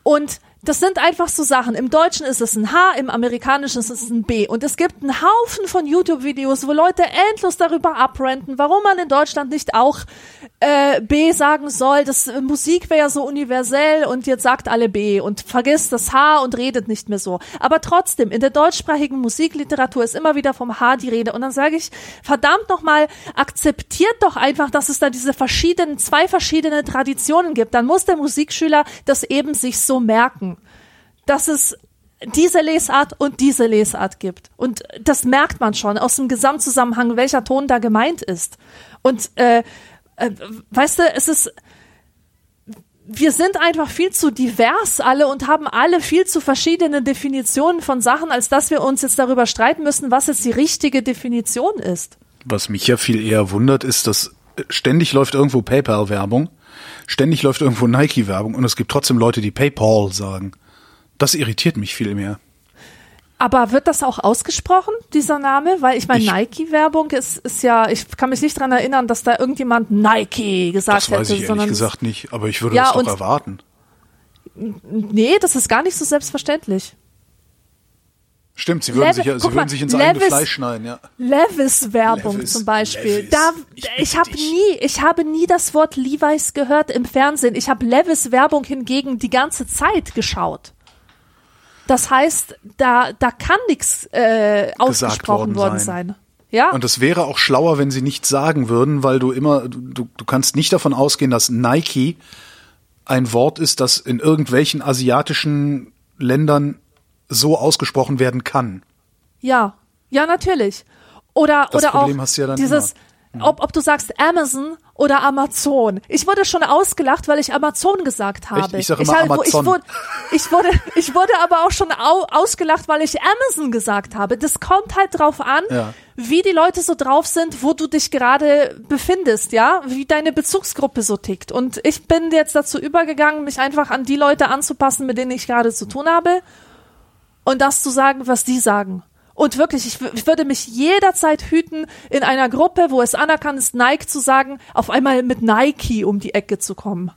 Und das sind einfach so Sachen. Im Deutschen ist es ein H, im Amerikanischen ist es ein B. Und es gibt einen Haufen von YouTube-Videos, wo Leute endlos darüber abrenten, warum man in Deutschland nicht auch äh, B sagen soll. Das äh, Musik wäre ja so universell und jetzt sagt alle B und vergisst das H und redet nicht mehr so. Aber trotzdem, in der deutschsprachigen Musikliteratur ist immer wieder vom H die Rede. Und dann sage ich, verdammt nochmal, akzeptiert doch einfach, dass es da diese verschiedenen, zwei verschiedene Traditionen gibt. Dann muss der Musikschüler das eben sich so merken dass es diese Lesart und diese Lesart gibt. Und das merkt man schon aus dem Gesamtzusammenhang, welcher Ton da gemeint ist. Und äh, äh, weißt du, es ist, wir sind einfach viel zu divers alle und haben alle viel zu verschiedene Definitionen von Sachen, als dass wir uns jetzt darüber streiten müssen, was jetzt die richtige Definition ist. Was mich ja viel eher wundert, ist, dass ständig läuft irgendwo PayPal-Werbung, ständig läuft irgendwo Nike-Werbung und es gibt trotzdem Leute, die PayPal sagen. Das irritiert mich viel mehr. Aber wird das auch ausgesprochen, dieser Name? Weil ich meine, Nike-Werbung ist, ist ja, ich kann mich nicht dran erinnern, dass da irgendjemand Nike gesagt Das weiß hätte, ich ehrlich gesagt nicht, aber ich würde Ja, das doch und- erwarten. nee, das ist gar nicht so selbstverständlich. Stimmt, sie würden Levi- sich, ja, sie würden mal, sich ins eigene Levis- Fleisch schneiden, ja. Levis-Werbung Levis, zum Beispiel. Levis, Da, ich ich habe nie, ich habe nie das Wort Levi's gehört im Fernsehen. Ich habe Levis-Werbung hingegen die ganze Zeit geschaut. Das heißt, da, da kann nichts äh, ausgesprochen worden worden sein. sein. Ja, Und es wäre auch schlauer, wenn sie nichts sagen würden, weil du immer, du, du kannst nicht davon ausgehen, dass Nike ein Wort ist, das in irgendwelchen asiatischen Ländern so ausgesprochen werden kann. Ja, ja, natürlich. Oder, Das oder Problem auch dieses, ob, ob du sagst Amazon oder Amazon. Ich wurde schon ausgelacht, weil ich Amazon gesagt habe. Ich sag immer habe- Amazon. Ich wurde, ich wurde, ich wurde aber auch schon au, ausgelacht, weil ich Amazon gesagt habe. Das kommt halt drauf an, Ja. wie die Leute so drauf sind, wo du dich gerade befindest, ja, wie deine Bezugsgruppe so tickt. Und ich bin jetzt dazu übergegangen, mich einfach an die Leute anzupassen, mit denen ich gerade zu tun habe und das zu sagen, was die sagen. Und wirklich, ich, ich würde mich jederzeit hüten, in einer Gruppe, wo es anerkannt ist, Nike zu sagen, auf einmal mit Nike um die Ecke zu kommen.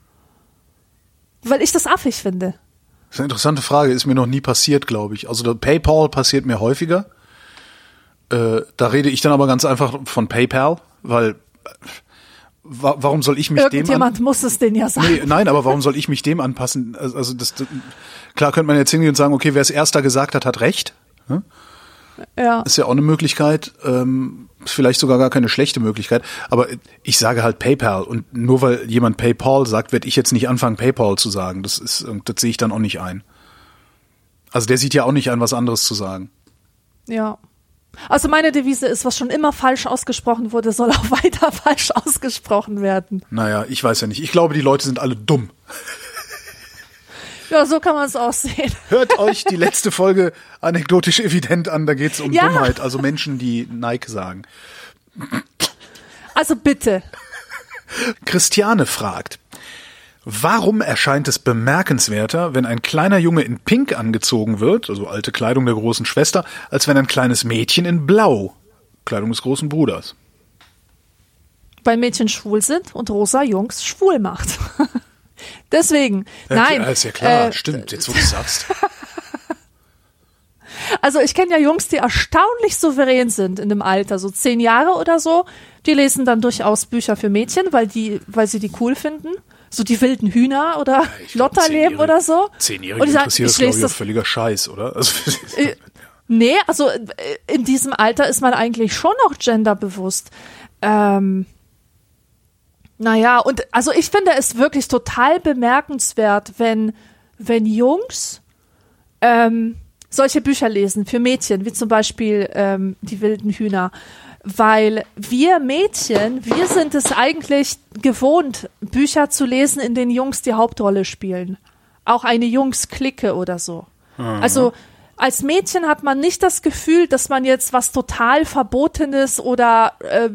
Weil ich das affig finde. Das ist eine interessante Frage, ist mir noch nie passiert, glaube ich. Also PayPal passiert mir häufiger. Äh, da rede ich dann aber ganz einfach von PayPal, weil äh, wa warum soll ich mich dem an Irgendjemand muss es denen ja sagen. Nee, nein, aber warum soll ich mich dem anpassen? Also also das, das klar könnte man jetzt hingehen und sagen, okay, wer es erster gesagt hat, hat recht. Hm? Ja. Ist ja auch eine Möglichkeit, ähm, vielleicht sogar gar keine schlechte Möglichkeit. Aber ich sage halt PayPal und nur weil jemand PayPal sagt, werde ich jetzt nicht anfangen, PayPal zu sagen. Das ist, das sehe ich dann auch nicht ein. Also der sieht ja auch nicht ein, was anderes zu sagen. Ja. Also meine Devise ist, was schon immer falsch ausgesprochen wurde, soll auch weiter falsch ausgesprochen werden. Naja, ich weiß ja nicht. Ich glaube, die Leute sind alle dumm. Ja, so kann man es auch sehen. Hört euch die letzte Folge anekdotisch evident an. Da geht es um Ja. Dummheit, also Menschen, die Nike sagen. Also bitte. Christiane fragt, warum erscheint es bemerkenswerter, wenn ein kleiner Junge in Pink angezogen wird, also alte Kleidung der großen Schwester, als wenn ein kleines Mädchen in Blau, Kleidung des großen Bruders? Weil Mädchen schwul sind und rosa Jungs schwul macht. Deswegen, nein. Ja, ist ja klar, äh, stimmt, jetzt wo du sagst. Also ich kenne ja Jungs, die erstaunlich souverän sind in dem Alter, so zehn Jahre oder so. Die lesen dann durchaus Bücher für Mädchen, weil die, weil sie die cool finden. So die wilden Hühner oder glaub, Lotterleben oder so. Zehnjährige Und die sagen, interessiert das, ich glaube lese ich, das völliger Scheiß, oder? Also, Äh, Nee, also äh, in diesem Alter ist man eigentlich schon noch genderbewusst. Ähm, naja, und also ich finde es wirklich total bemerkenswert, wenn, wenn Jungs ähm, solche Bücher lesen für Mädchen, wie zum Beispiel ähm, die wilden Hühner. Weil wir Mädchen, wir sind es eigentlich gewohnt, Bücher zu lesen, in denen Jungs die Hauptrolle spielen. Auch eine Jungs-Clique oder so. Also als Mädchen hat man nicht das Gefühl, dass man jetzt was total Verbotenes oder äh,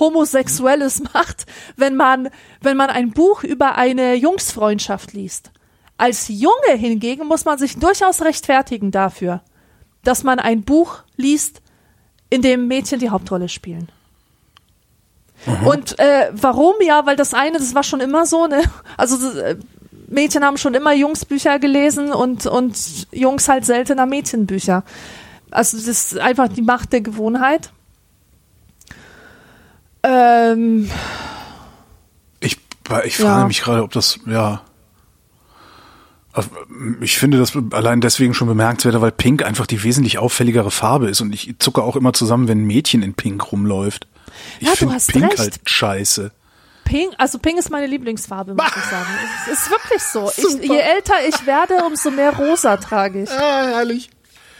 Homosexuelles macht, wenn man, wenn man ein Buch über eine Jungsfreundschaft liest. Als Junge hingegen muss man sich durchaus rechtfertigen dafür, dass man ein Buch liest, in dem Mädchen die Hauptrolle spielen. Und äh, warum? Ja, weil das eine, das war schon immer so, ne? Also äh, Mädchen haben schon immer Jungsbücher gelesen und, und Jungs halt seltener Mädchenbücher. Also das ist einfach die Macht der Gewohnheit. Ähm, Ich, ich frage Ja. mich gerade, ob das, ja. Ich finde das allein deswegen schon bemerkenswerter, weil Pink einfach die wesentlich auffälligere Farbe ist und ich zucke auch immer zusammen, wenn ein Mädchen in Pink rumläuft. Ich Ja, du finde hast Pink recht. halt scheiße. Pink, also Pink ist meine Lieblingsfarbe, muss ich sagen. Es ist wirklich so. Ich, je älter ich werde, umso mehr rosa trage ich. Ah, herrlich.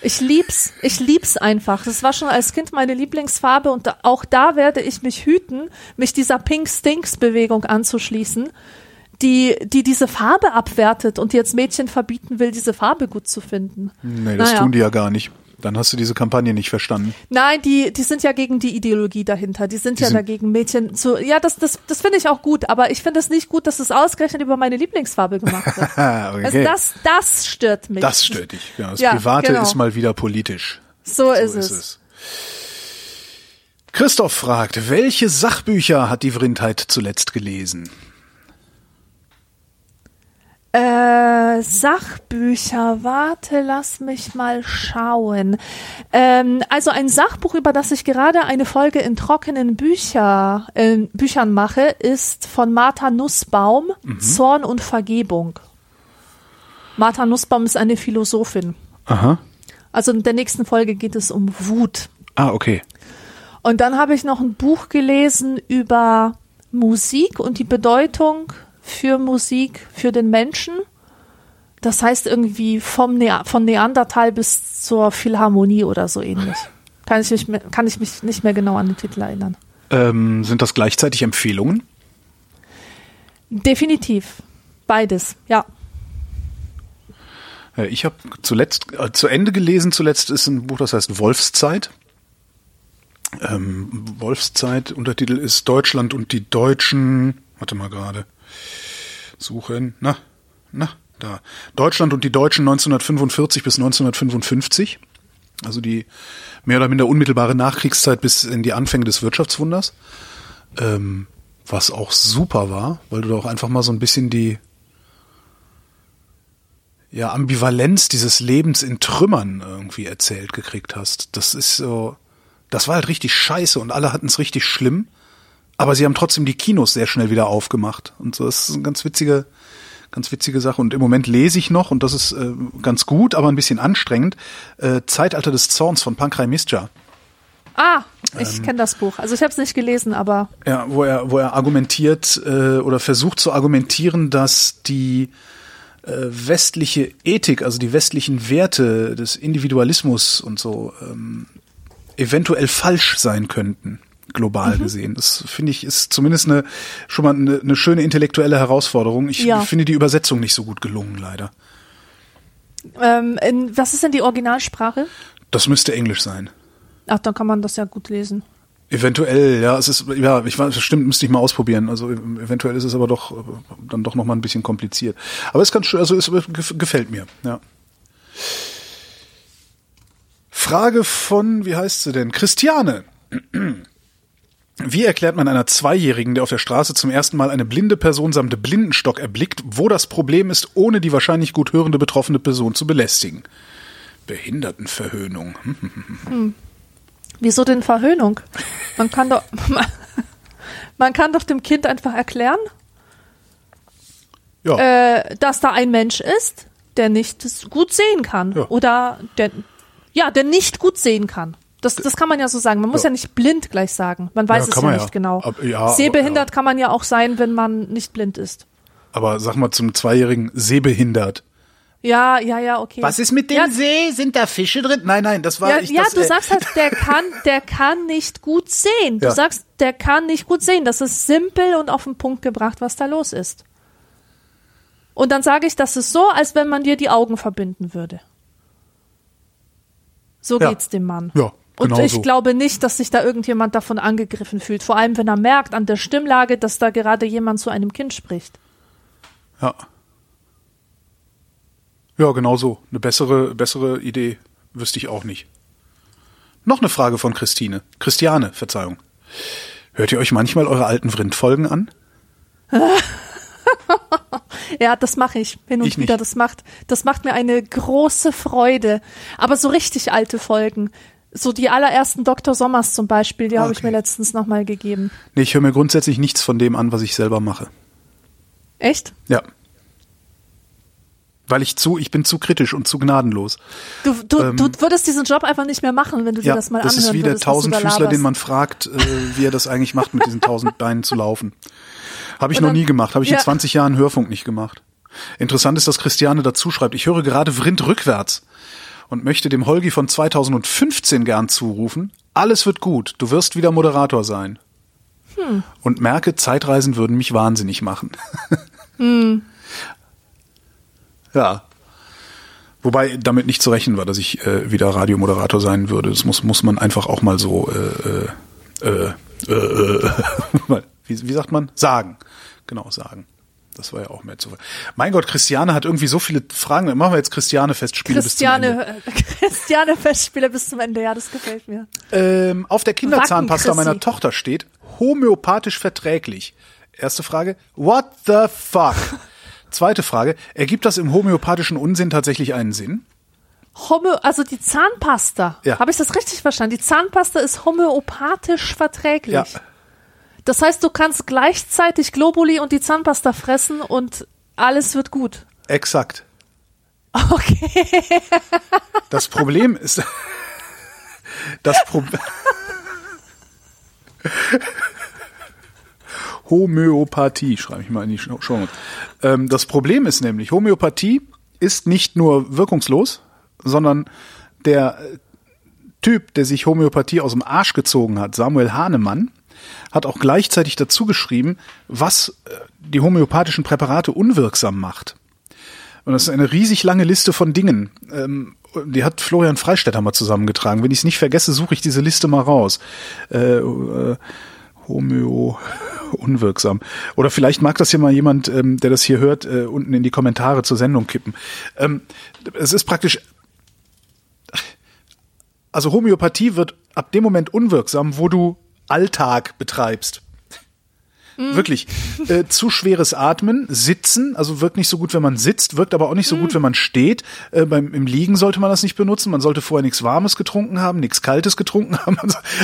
Ich lieb's, ich lieb's einfach. Das war schon als Kind meine Lieblingsfarbe und da, auch da werde ich mich hüten, mich dieser Pink Stinks Bewegung anzuschließen, die, die diese Farbe abwertet und jetzt Mädchen verbieten will, diese Farbe gut zu finden. Nee, das Naja. tun die ja gar nicht. Dann hast du diese Kampagne nicht verstanden. Nein, die, die sind ja gegen die Ideologie dahinter. Die sind Die ja sind- dagegen, Mädchen zu. Ja, das, das, das finde ich auch gut, aber ich finde es nicht gut, dass es ausgerechnet über meine Lieblingsfarbe gemacht wird. Ah, okay. Also das, das stört mich. das stört dich. Ja, das Ja, Private genau. ist mal wieder politisch. so, So ist, ist es. es. Christoph fragt, welche Sachbücher hat die Vrindheit zuletzt gelesen? Äh, Sachbücher, warte, lass mich mal schauen. Ähm, also ein Sachbuch, über das ich gerade eine Folge in trockenen Bücher, äh, Büchern mache, ist von Martha Nussbaum, Zorn und Vergebung. Martha Nussbaum ist eine Philosophin. Aha. Also in der nächsten Folge geht es um Wut. Ah, okay. Und dann habe ich noch ein Buch gelesen über Musik und die Bedeutung für Musik für den Menschen. Das heißt irgendwie vom ne von Neandertal bis zur Philharmonie oder so ähnlich. Kann ich, mich, mehr- kann ich mich nicht mehr genau an den Titel erinnern. Ähm, sind das gleichzeitig Empfehlungen? Definitiv. Beides, ja. Äh, Ich habe zuletzt äh, zu Ende gelesen. Zuletzt ist ein Buch, das heißt Wolfszeit. Ähm, Wolfszeit. Untertitel ist Deutschland und die Deutschen. Warte mal gerade. Suchen. Na, na, da. Deutschland und die Deutschen 1945 bis 1955. Also die mehr oder minder unmittelbare Nachkriegszeit bis in die Anfänge des Wirtschaftswunders. Ähm, was auch super war, weil du da auch einfach mal so ein bisschen die ja, Ambivalenz dieses Lebens in Trümmern irgendwie erzählt gekriegt hast. Das ist so, das war halt richtig scheiße und alle hatten es richtig schlimm. Aber sie haben trotzdem die Kinos sehr schnell wieder aufgemacht. Und so das ist eine ganz witzige, ganz witzige Sache. Und im Moment lese ich noch, und das ist äh, ganz gut, aber ein bisschen anstrengend, äh, Zeitalter des Zorns von Pankrai Mistra. Ah, ich kenne das Buch. Also ich habe es nicht gelesen, aber Ja, wo er, wo er argumentiert äh, oder versucht zu argumentieren, dass die äh, westliche Ethik, also die westlichen Werte des Individualismus und so ähm, eventuell falsch sein könnten, global Mhm. gesehen. Das finde ich ist zumindest eine schon mal eine, eine schöne intellektuelle Herausforderung. Ich Ja. finde die Übersetzung nicht so gut gelungen, leider. ähm, in, was ist denn die Originalsprache? Das müsste Englisch sein. Ach, dann kann man das ja gut lesen. Eventuell, ja, es ist, ja, ich weiß, das stimmt, müsste ich mal ausprobieren. Also ev- eventuell ist es aber doch äh, dann doch noch mal ein bisschen kompliziert. Aber es ist ganz schön, also es gef- gefällt mir, ja. Frage von, wie heißt sie denn? Christiane. Wie erklärt man einer Zweijährigen, der auf der Straße zum ersten Mal eine blinde Person samt Blindenstock erblickt, wo das Problem ist, ohne die wahrscheinlich gut hörende betroffene Person zu belästigen? Behindertenverhöhnung. Hm. Wieso denn Verhöhnung? Man kann doch, man kann doch dem Kind einfach erklären, Ja. äh, dass da ein Mensch ist, der nicht gut sehen kann. Ja. Oder der, ja, der nicht gut sehen kann. Das, das kann man ja so sagen. Man muss Ja. ja, nicht blind gleich sagen. Man weiß Ja, es ja man nicht ja. genau. Ab- ja, aber- Sehbehindert kann man ja auch sein, wenn man nicht blind ist. Aber sag mal zum Zweijährigen sehbehindert. Ja, ja, ja, okay. Was ist mit dem ja, See? Sind da Fische drin? Nein, nein, das war Ja, ich. ja das, du äh, sagst halt, der kann, der kann nicht gut sehen. Du Ja. sagst, der kann nicht gut sehen. Das ist simpel und auf den Punkt gebracht, was da los ist. Und dann sage ich, das ist so, als wenn man dir die Augen verbinden würde. So Ja. geht's dem Mann. Ja, Und genau ich so. glaube nicht, dass sich da irgendjemand davon angegriffen fühlt. Vor allem, wenn er merkt an der Stimmlage, dass da gerade jemand zu einem Kind spricht. Ja. Ja, genau so. Eine bessere, bessere Idee wüsste ich auch nicht. Noch eine Frage von Christine. Christiane, Verzeihung. Hört ihr euch manchmal eure alten Vrind-Folgen an? Ja, das mache ich hin und Ich wieder. nicht. Das macht, das macht mir eine große Freude. Aber so richtig alte Folgen. So die allerersten Dr. Sommers zum Beispiel, die habe ich Okay. mir letztens nochmal gegeben. Nee, ich höre mir grundsätzlich nichts von dem an, was ich selber mache. Echt? Ja. Weil ich zu, ich bin zu kritisch und zu gnadenlos. Du, du, Ähm, du würdest diesen Job einfach nicht mehr machen, wenn du dir Ja, das mal das anhören ist wie der würdest, Tausendfüßler, den man fragt, äh, wie er das eigentlich macht, mit diesen tausend Beinen zu laufen. Habe ich Und noch dann- nie gemacht, habe ich Ja. in 20 Jahren Hörfunk nicht gemacht. Interessant ist, dass Christiane dazu schreibt, ich höre gerade Vrind rückwärts und möchte dem Holgi von 2015 gern zurufen, alles wird gut, du wirst wieder Moderator sein. Hm. Und merke, Zeitreisen würden mich wahnsinnig machen. Hm. Ja. Wobei damit nicht zu rechnen war, dass ich äh, wieder Radiomoderator sein würde. Das muss, muss man einfach auch mal so, äh, äh, äh, äh, wie, wie sagt man? Sagen. Genau, sagen. Das war ja auch mehr zu. Mein Gott, Christiane hat irgendwie so viele Fragen. Machen wir jetzt Christiane Festspiele bis zum Ende. Christiane, äh, Christiane Festspiele bis zum Ende, ja, das gefällt mir. Ähm, auf der Kinderzahnpasta meiner Tochter steht homöopathisch verträglich. Erste Frage, what the fuck? Zweite Frage, ergibt das im homöopathischen Unsinn tatsächlich einen Sinn? Homö, also die Zahnpasta. Ja. Habe ich das richtig verstanden? Die Zahnpasta ist homöopathisch verträglich. Ja. Das heißt, du kannst gleichzeitig Globuli und die Zahnpasta fressen und alles wird gut. Exakt. Okay. Das Problem ist, das Problem. Homöopathie, schreibe ich mal in die Show. Ähm, Das Problem ist nämlich, Homöopathie ist nicht nur wirkungslos, sondern der Typ, der sich Homöopathie aus dem Arsch gezogen hat, Samuel Hahnemann, hat auch gleichzeitig dazu geschrieben, was äh, die homöopathischen Präparate unwirksam macht. Und das ist eine riesig lange Liste von Dingen. Ähm, die hat Florian Freistetter mal zusammengetragen. Wenn ich es nicht vergesse, suche ich diese Liste mal raus. Äh, äh, Homöo unwirksam. Oder vielleicht mag das hier mal jemand, ähm, der das hier hört, äh, unten in die Kommentare zur Sendung kippen. Ähm, es ist praktisch. Also Homöopathie wird ab dem Moment unwirksam, wo du Alltag betreibst. Wirklich. Äh, zu schweres Atmen, Sitzen, also wirkt nicht so gut, wenn man sitzt, wirkt aber auch nicht so gut, wenn man steht. Äh, beim, Im Liegen sollte man das nicht benutzen. Man sollte vorher nichts Warmes getrunken haben, nichts Kaltes getrunken haben.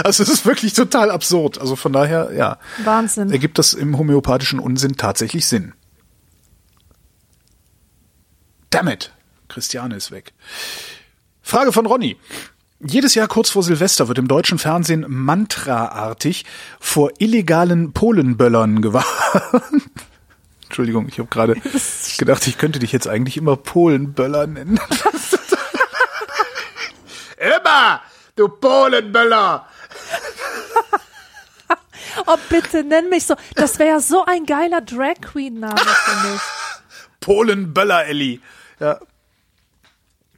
Also es ist wirklich total absurd. Also von daher, ja, Wahnsinn. ergibt das im homöopathischen Unsinn tatsächlich Sinn. Damn it. Christiane ist weg. Frage von Ronny. Jedes Jahr kurz vor Silvester wird im deutschen Fernsehen mantraartig vor illegalen Polenböllern gewarnt. Entschuldigung, ich habe gerade gedacht, ich könnte dich jetzt eigentlich immer Polenböller nennen. immer, du Polenböller! Oh, bitte, nenn mich so. Das wäre ja so ein geiler Drag Queen Name für mich. Polenböller, Elli. Ja,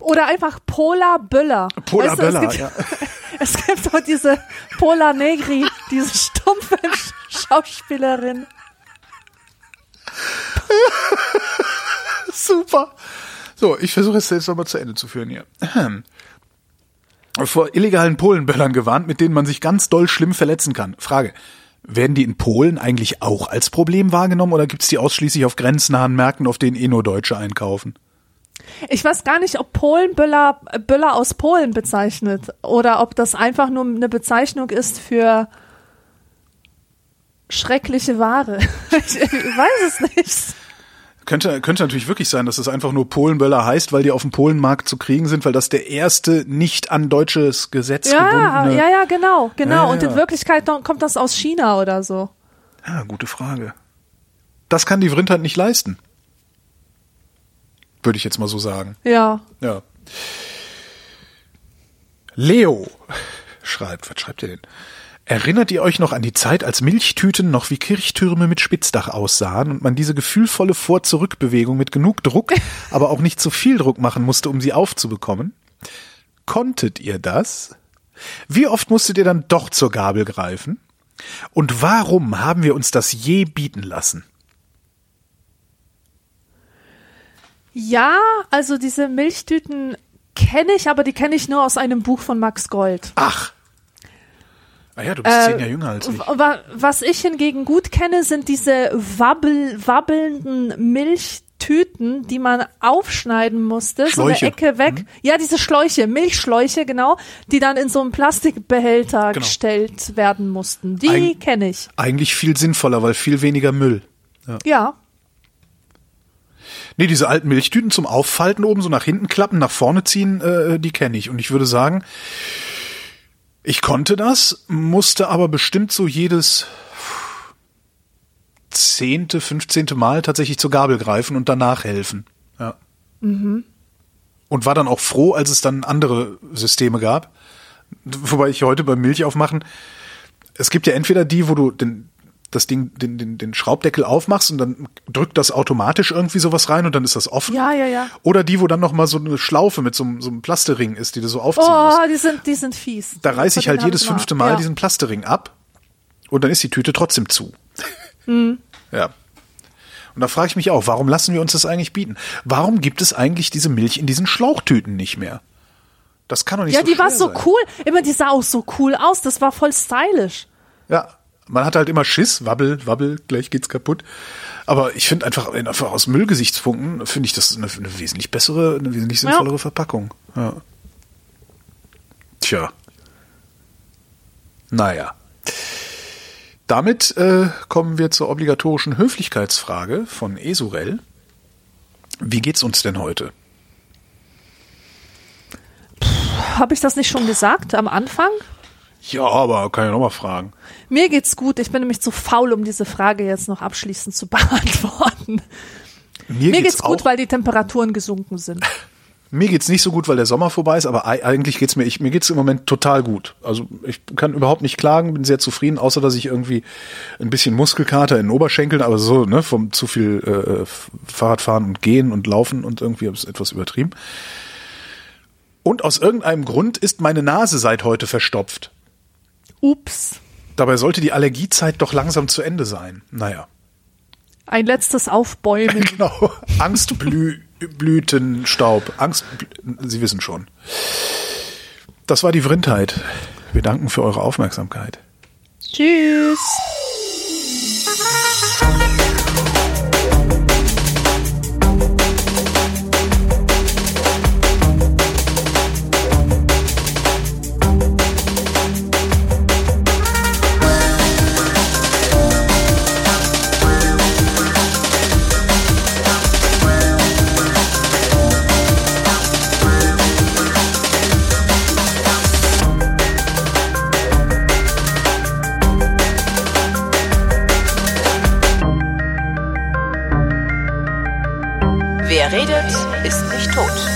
Oder einfach Pola Böller. Pola Weißt du, es Böller, gibt- ja. Es gibt doch diese Pola Negri, diese stumpfe Schauspielerin. Super. So, ich versuche es jetzt nochmal zu Ende zu führen hier. Vor illegalen Polenböllern gewarnt, mit denen man sich ganz doll schlimm verletzen kann. Frage. Werden die in Polen eigentlich auch als Problem wahrgenommen oder gibt's die ausschließlich auf grenznahen Märkten, auf denen eh nur Deutsche einkaufen? Ich weiß gar nicht, ob Polen Böller, Böller aus Polen bezeichnet oder ob das einfach nur eine Bezeichnung ist für schreckliche Ware. Ich, ich weiß es nicht. Könnte, könnte natürlich wirklich sein, dass es einfach nur Polenböller heißt, weil die auf dem Polenmarkt zu kriegen sind, weil das der erste nicht an deutsches Gesetz Ja, gebundene... ja, ja, genau, genau. Ja, ja, Und in. Wirklichkeit kommt das aus China oder so. Ja, gute Frage. Das kann die Vrind halt nicht leisten. Würde ich jetzt mal so sagen. Ja. Ja. Leo schreibt, was schreibt ihr denn? Erinnert ihr euch noch an die Zeit, als Milchtüten noch wie Kirchtürme mit Spitzdach aussahen und man diese gefühlvolle Vor-Zurück-Bewegung mit genug Druck, aber auch nicht zu viel Druck machen musste, um sie aufzubekommen? Konntet ihr das? Wie oft musstet ihr dann doch zur Gabel greifen? Und warum haben wir uns das je bieten lassen? Ja, also diese Milchtüten kenne ich, aber die kenne ich nur aus einem Buch von Max Gold. Ach. Ah ja, du bist Äh, zehn Jahre jünger als ich. Wa- Was ich hingegen gut kenne, sind diese wabbel, wabbelnden Milchtüten, die man aufschneiden musste, so Schläuche. eine Ecke weg. Ja, diese Schläuche, Milchschläuche, genau, die dann in so einen Plastikbehälter Genau. gestellt werden mussten. Die kenne ich. Eigentlich viel sinnvoller, weil viel weniger Müll. Ja. Nee, diese alten Milchtüten zum Auffalten oben, so nach hinten klappen, nach vorne ziehen, äh, die kenne ich. Und ich würde sagen, ich konnte das, musste aber bestimmt so jedes zehnte, fünfzehnte Mal tatsächlich zur Gabel greifen und danach helfen. Ja. Und war dann auch froh, als es dann andere Systeme gab. Wobei ich heute beim Milch aufmachen, es gibt ja entweder die, wo du den, das Ding, den, den, den Schraubdeckel aufmachst und dann drückt das automatisch irgendwie sowas rein und dann ist das offen. Ja, ja, ja. Oder die, wo dann noch mal so eine Schlaufe mit so, einem- so einem Plastering ist, die du so aufziehen musst. Oh, die sind, die sind fies. Da reiße ich halt jedes fünfte Mal ja. diesen Plastering ab und dann ist die Tüte trotzdem zu. Hm. Ja. Und da frage ich mich auch, warum lassen wir uns das eigentlich bieten? Warum gibt es eigentlich diese Milch in diesen Schlauchtüten nicht mehr? Das kann doch nicht Ja, so die war so sein. cool. Immer, die sah auch so cool aus. Das war voll stylisch. Ja, man hat halt immer Schiss, wabbel, wabbel, gleich geht's kaputt. Aber ich finde einfach, einfach aus Müllgesichtspunkten finde ich das eine, eine wesentlich bessere, eine wesentlich Ja. sinnvollere Verpackung. Ja. Tja. Naja. Damit äh, kommen wir zur obligatorischen Höflichkeitsfrage von Esurel. Wie geht's uns denn heute? Habe ich das nicht schon gesagt am Anfang? Ja, aber kann ich nochmal fragen. Mir geht's gut. Ich bin nämlich zu faul, um diese Frage jetzt noch abschließend zu beantworten. Mir, Mir geht's gut, auch, weil die Temperaturen gesunken sind. Mir geht's nicht so gut, weil der Sommer vorbei ist, aber ei- eigentlich geht's mir, ich, mir geht's im Moment total gut. Also ich kann überhaupt nicht klagen, bin sehr zufrieden, außer dass ich irgendwie ein bisschen Muskelkater in den Oberschenkeln, aber so, ne, vom zu viel äh, F- Fahrradfahren und Gehen und Laufen und irgendwie habe ich es etwas übertrieben. Und aus irgendeinem Grund ist meine Nase seit heute verstopft. Ups. Dabei sollte die Allergiezeit doch langsam zu Ende sein. Naja. Ein letztes Aufbäumen. Genau. Angstblütenstaub. Angst, Sie wissen schon. Das war die Vrindheit. Wir danken für eure Aufmerksamkeit. Tschüss. Wer